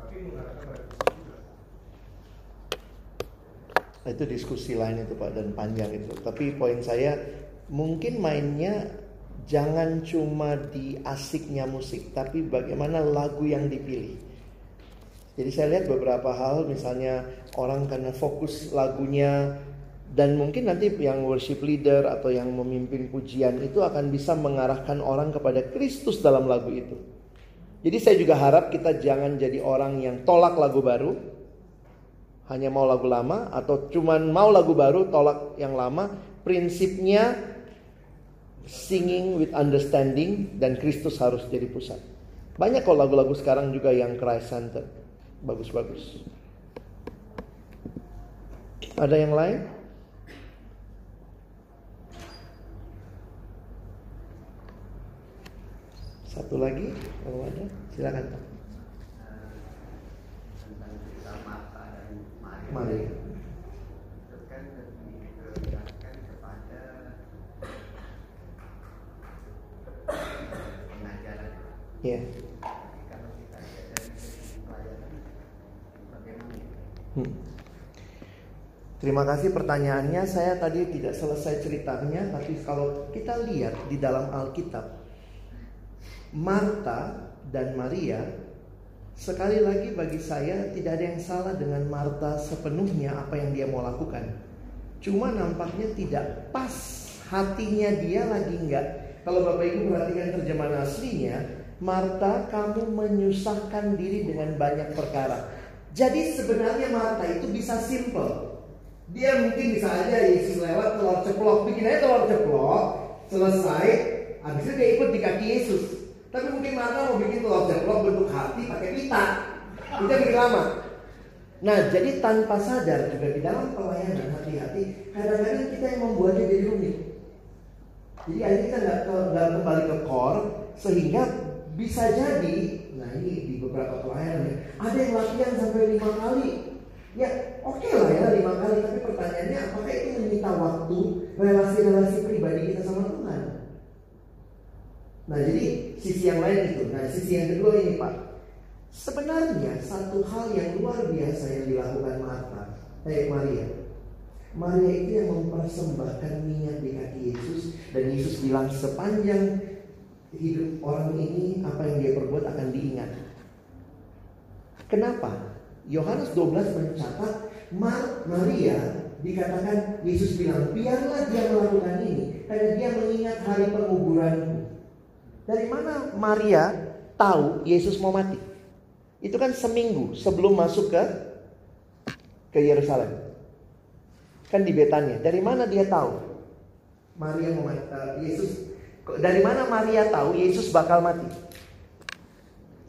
C: tapi mengarahkan pada juga.
B: Itu diskusi lain itu Pak dan panjang itu. Tapi poin saya mungkin mainnya jangan cuma di asiknya musik, tapi bagaimana lagu yang dipilih. Jadi saya lihat beberapa hal misalnya orang karena fokus lagunya dan mungkin nanti yang worship leader atau yang memimpin pujian itu akan bisa mengarahkan orang kepada Kristus dalam lagu itu. Jadi saya juga harap kita jangan jadi orang yang tolak lagu baru, hanya mau lagu lama atau cuman mau lagu baru tolak yang lama. Prinsipnya singing with understanding dan Kristus harus jadi pusat. Banyak kok lagu-lagu sekarang juga yang Christ centered bagus-bagus. Ada yang lain? Satu lagi kalau ada silakan
D: tentang cerita Marta dan Maria.
B: Maria.
D: Itu kan lebih diarahkan kepada pengajaran.
B: ya
D: Tapi kalau kita lihat dari segi pelayanan, bagaimana?
B: Hmm. Terima kasih pertanyaannya. Saya tadi tidak selesai ceritanya, tapi kalau kita lihat di dalam Alkitab, Marta dan Maria, sekali lagi bagi saya tidak ada yang salah dengan Marta sepenuhnya apa yang dia mau lakukan. Cuma nampaknya tidak pas hatinya dia lagi enggak. Kalau Bapak Ibu perhatikan terjemahan aslinya, Marta kamu menyusahkan diri dengan banyak perkara. Jadi sebenarnya Marta itu bisa simple. Dia mungkin bisa aja Yesus lewat telur ceplok, bikin aja telur ceplok, selesai, habis itu dia ikut di kaki Yesus. Tapi mungkin Marta mau bikin telur ceplok bentuk hati pakai pita, yang bikin lama. Nah, jadi tanpa sadar juga di dalam pelayanan hati-hati, kadang-kadang kita yang membuatnya jadi rumit. Jadi akhirnya kita nggak ke- nggak kembali ke core sehingga bisa jadi, nah ini di beberapa pelayanan ya, ada yang latihan sampai lima kali. Ya oke lah ya lima kali, tapi pertanyaannya apakah itu menyita waktu relasi-relasi pribadi kita sama Tuhan? Nah jadi sisi yang lain itu. Nah sisi yang kedua ini Pak. Sebenarnya satu hal yang luar biasa yang dilakukan Marta, eh Maria. Maria itu yang mempersembahkan minyak di kaki Yesus dan Yesus bilang sepanjang hidup orang ini apa yang dia perbuat akan diingat. Kenapa? Yohanes 12 mencatat Mar Maria dikatakan Yesus bilang biarlah dia melakukan ini karena dia mengingat hari penguburanku. Dari mana Maria tahu Yesus mau mati? Itu kan seminggu sebelum masuk ke ke Yerusalem. Kan di Betania. Dari mana dia tahu? Maria mau mati. Uh, Yesus dari mana Maria tahu Yesus bakal mati?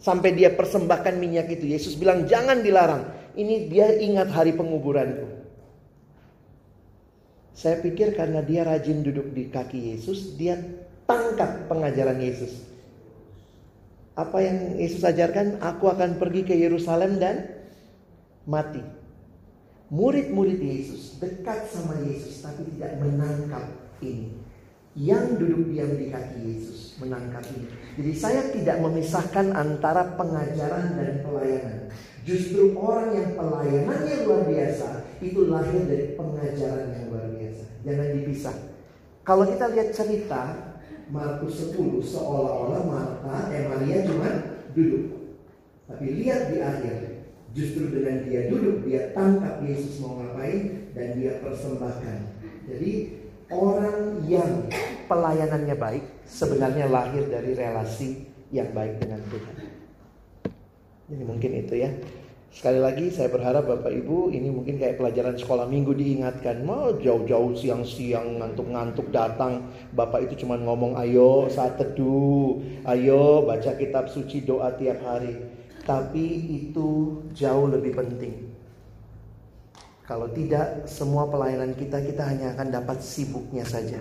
B: Sampai dia persembahkan minyak itu. Yesus bilang jangan dilarang. Ini dia ingat hari penguburanku. Saya pikir karena dia rajin duduk di kaki Yesus, dia tangkap pengajaran Yesus. Apa yang Yesus ajarkan? Aku akan pergi ke Yerusalem dan mati. Murid-murid Yesus dekat sama Yesus tapi tidak menangkap ini. Yang duduk diam di kaki Yesus menangkap ini. Jadi saya tidak memisahkan antara pengajaran dan pelayanan. Justru orang yang pelayanannya luar biasa itu lahir dari pengajaran yang luar biasa. Jangan dipisah. Kalau kita lihat cerita Markus 10 seolah-olah Marta eh Maria cuma duduk. Tapi lihat di akhir, justru dengan dia duduk dia tangkap Yesus mau ngapain dan dia persembahkan. Jadi orang yang pelayanannya baik sebenarnya lahir dari relasi yang baik dengan Tuhan. Jadi mungkin itu ya. Sekali lagi saya berharap Bapak Ibu ini mungkin kayak pelajaran sekolah minggu diingatkan. Mau jauh-jauh siang-siang ngantuk-ngantuk datang. Bapak itu cuma ngomong ayo saat teduh. Ayo baca kitab suci doa tiap hari. Tapi itu jauh lebih penting. Kalau tidak semua pelayanan kita kita hanya akan dapat sibuknya saja.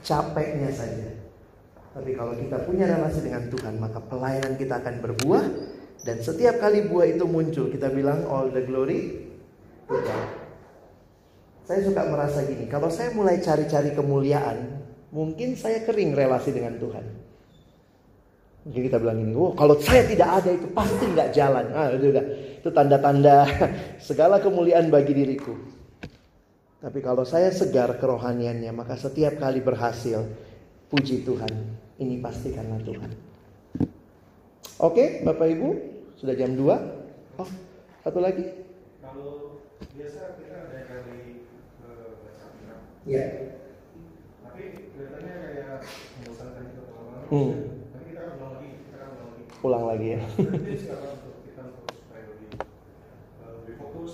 B: Capeknya saja. Tapi kalau kita punya relasi dengan Tuhan maka pelayanan kita akan berbuah dan setiap kali buah itu muncul, kita bilang all the glory God. Saya suka merasa gini, kalau saya mulai cari-cari kemuliaan, mungkin saya kering relasi dengan Tuhan. Mungkin kita bilang ini, oh kalau saya tidak ada itu pasti nggak jalan. Ah, udah. Itu tanda-tanda segala kemuliaan bagi diriku. Tapi kalau saya segar kerohaniannya, maka setiap kali berhasil, puji Tuhan, ini pasti karena Tuhan. Oke, Bapak Ibu, sudah jam 2. Oh, satu lagi.
C: Kalau biasa kita ada kali uh, baca Alkitab,
B: Ya.
C: tapi kelihatannya kayak membosankan kita lama-lama.
B: Hmm.
C: Tapi kita ulang lagi, kita ulang lagi.
B: Ulang lagi ya.
C: Jadi sekarang untuk kita untuk supaya lebih uh, lebih fokus. Dan saya saya tertarik lebih fokus pada Kristus.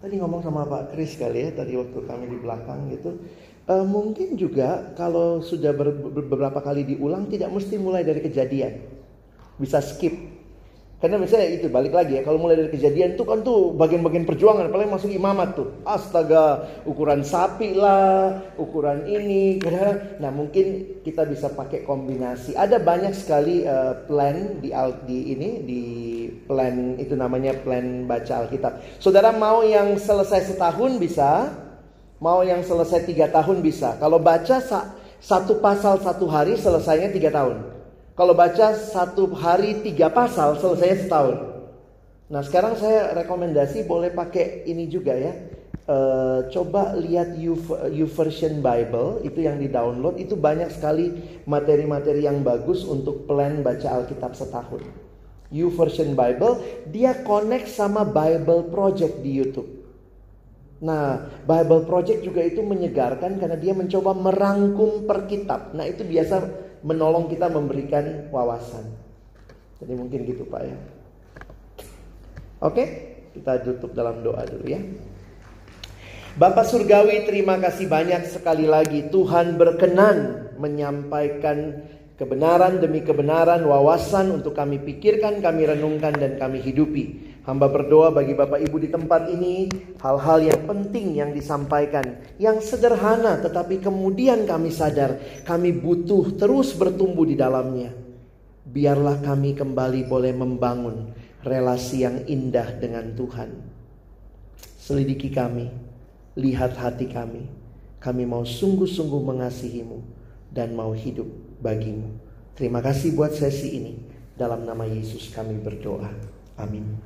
B: Tadi ngomong sama Pak Kris kali ya, tadi waktu kami di belakang gitu. Eh, mungkin juga kalau sudah ber- ber- beberapa kali diulang tidak mesti mulai dari kejadian. Bisa skip. Karena misalnya itu balik lagi ya, kalau mulai dari kejadian itu kan tuh bagian-bagian perjuangan, paling masuk imamat tuh. Astaga, ukuran sapi lah, ukuran ini, Nah mungkin kita bisa pakai kombinasi. Ada banyak sekali eh, plan di di ini di plan itu namanya plan baca Alkitab. Saudara mau yang selesai setahun bisa, mau yang selesai tiga tahun bisa. Kalau baca sa- satu pasal satu hari selesainya tiga tahun. Kalau baca satu hari tiga pasal selesainya setahun. Nah sekarang saya rekomendasi boleh pakai ini juga ya. Eh, coba lihat U, Version Bible itu yang di download itu banyak sekali materi-materi yang bagus untuk plan baca Alkitab setahun. U Version Bible dia connect sama Bible Project di YouTube. Nah, Bible Project juga itu menyegarkan karena dia mencoba merangkum per kitab. Nah, itu biasa menolong kita memberikan wawasan. Jadi mungkin gitu Pak ya. Oke, kita tutup dalam doa dulu ya. Bapak Surgawi terima kasih banyak sekali lagi Tuhan berkenan menyampaikan kebenaran demi kebenaran wawasan untuk kami pikirkan, kami renungkan dan kami hidupi. Hamba berdoa bagi Bapak Ibu di tempat ini hal-hal yang penting yang disampaikan, yang sederhana tetapi kemudian kami sadar kami butuh terus bertumbuh di dalamnya. Biarlah kami kembali boleh membangun relasi yang indah dengan Tuhan. Selidiki kami, lihat hati kami. Kami mau sungguh-sungguh mengasihimu dan mau hidup bagimu. Terima kasih buat sesi ini. Dalam nama Yesus kami berdoa. Amin.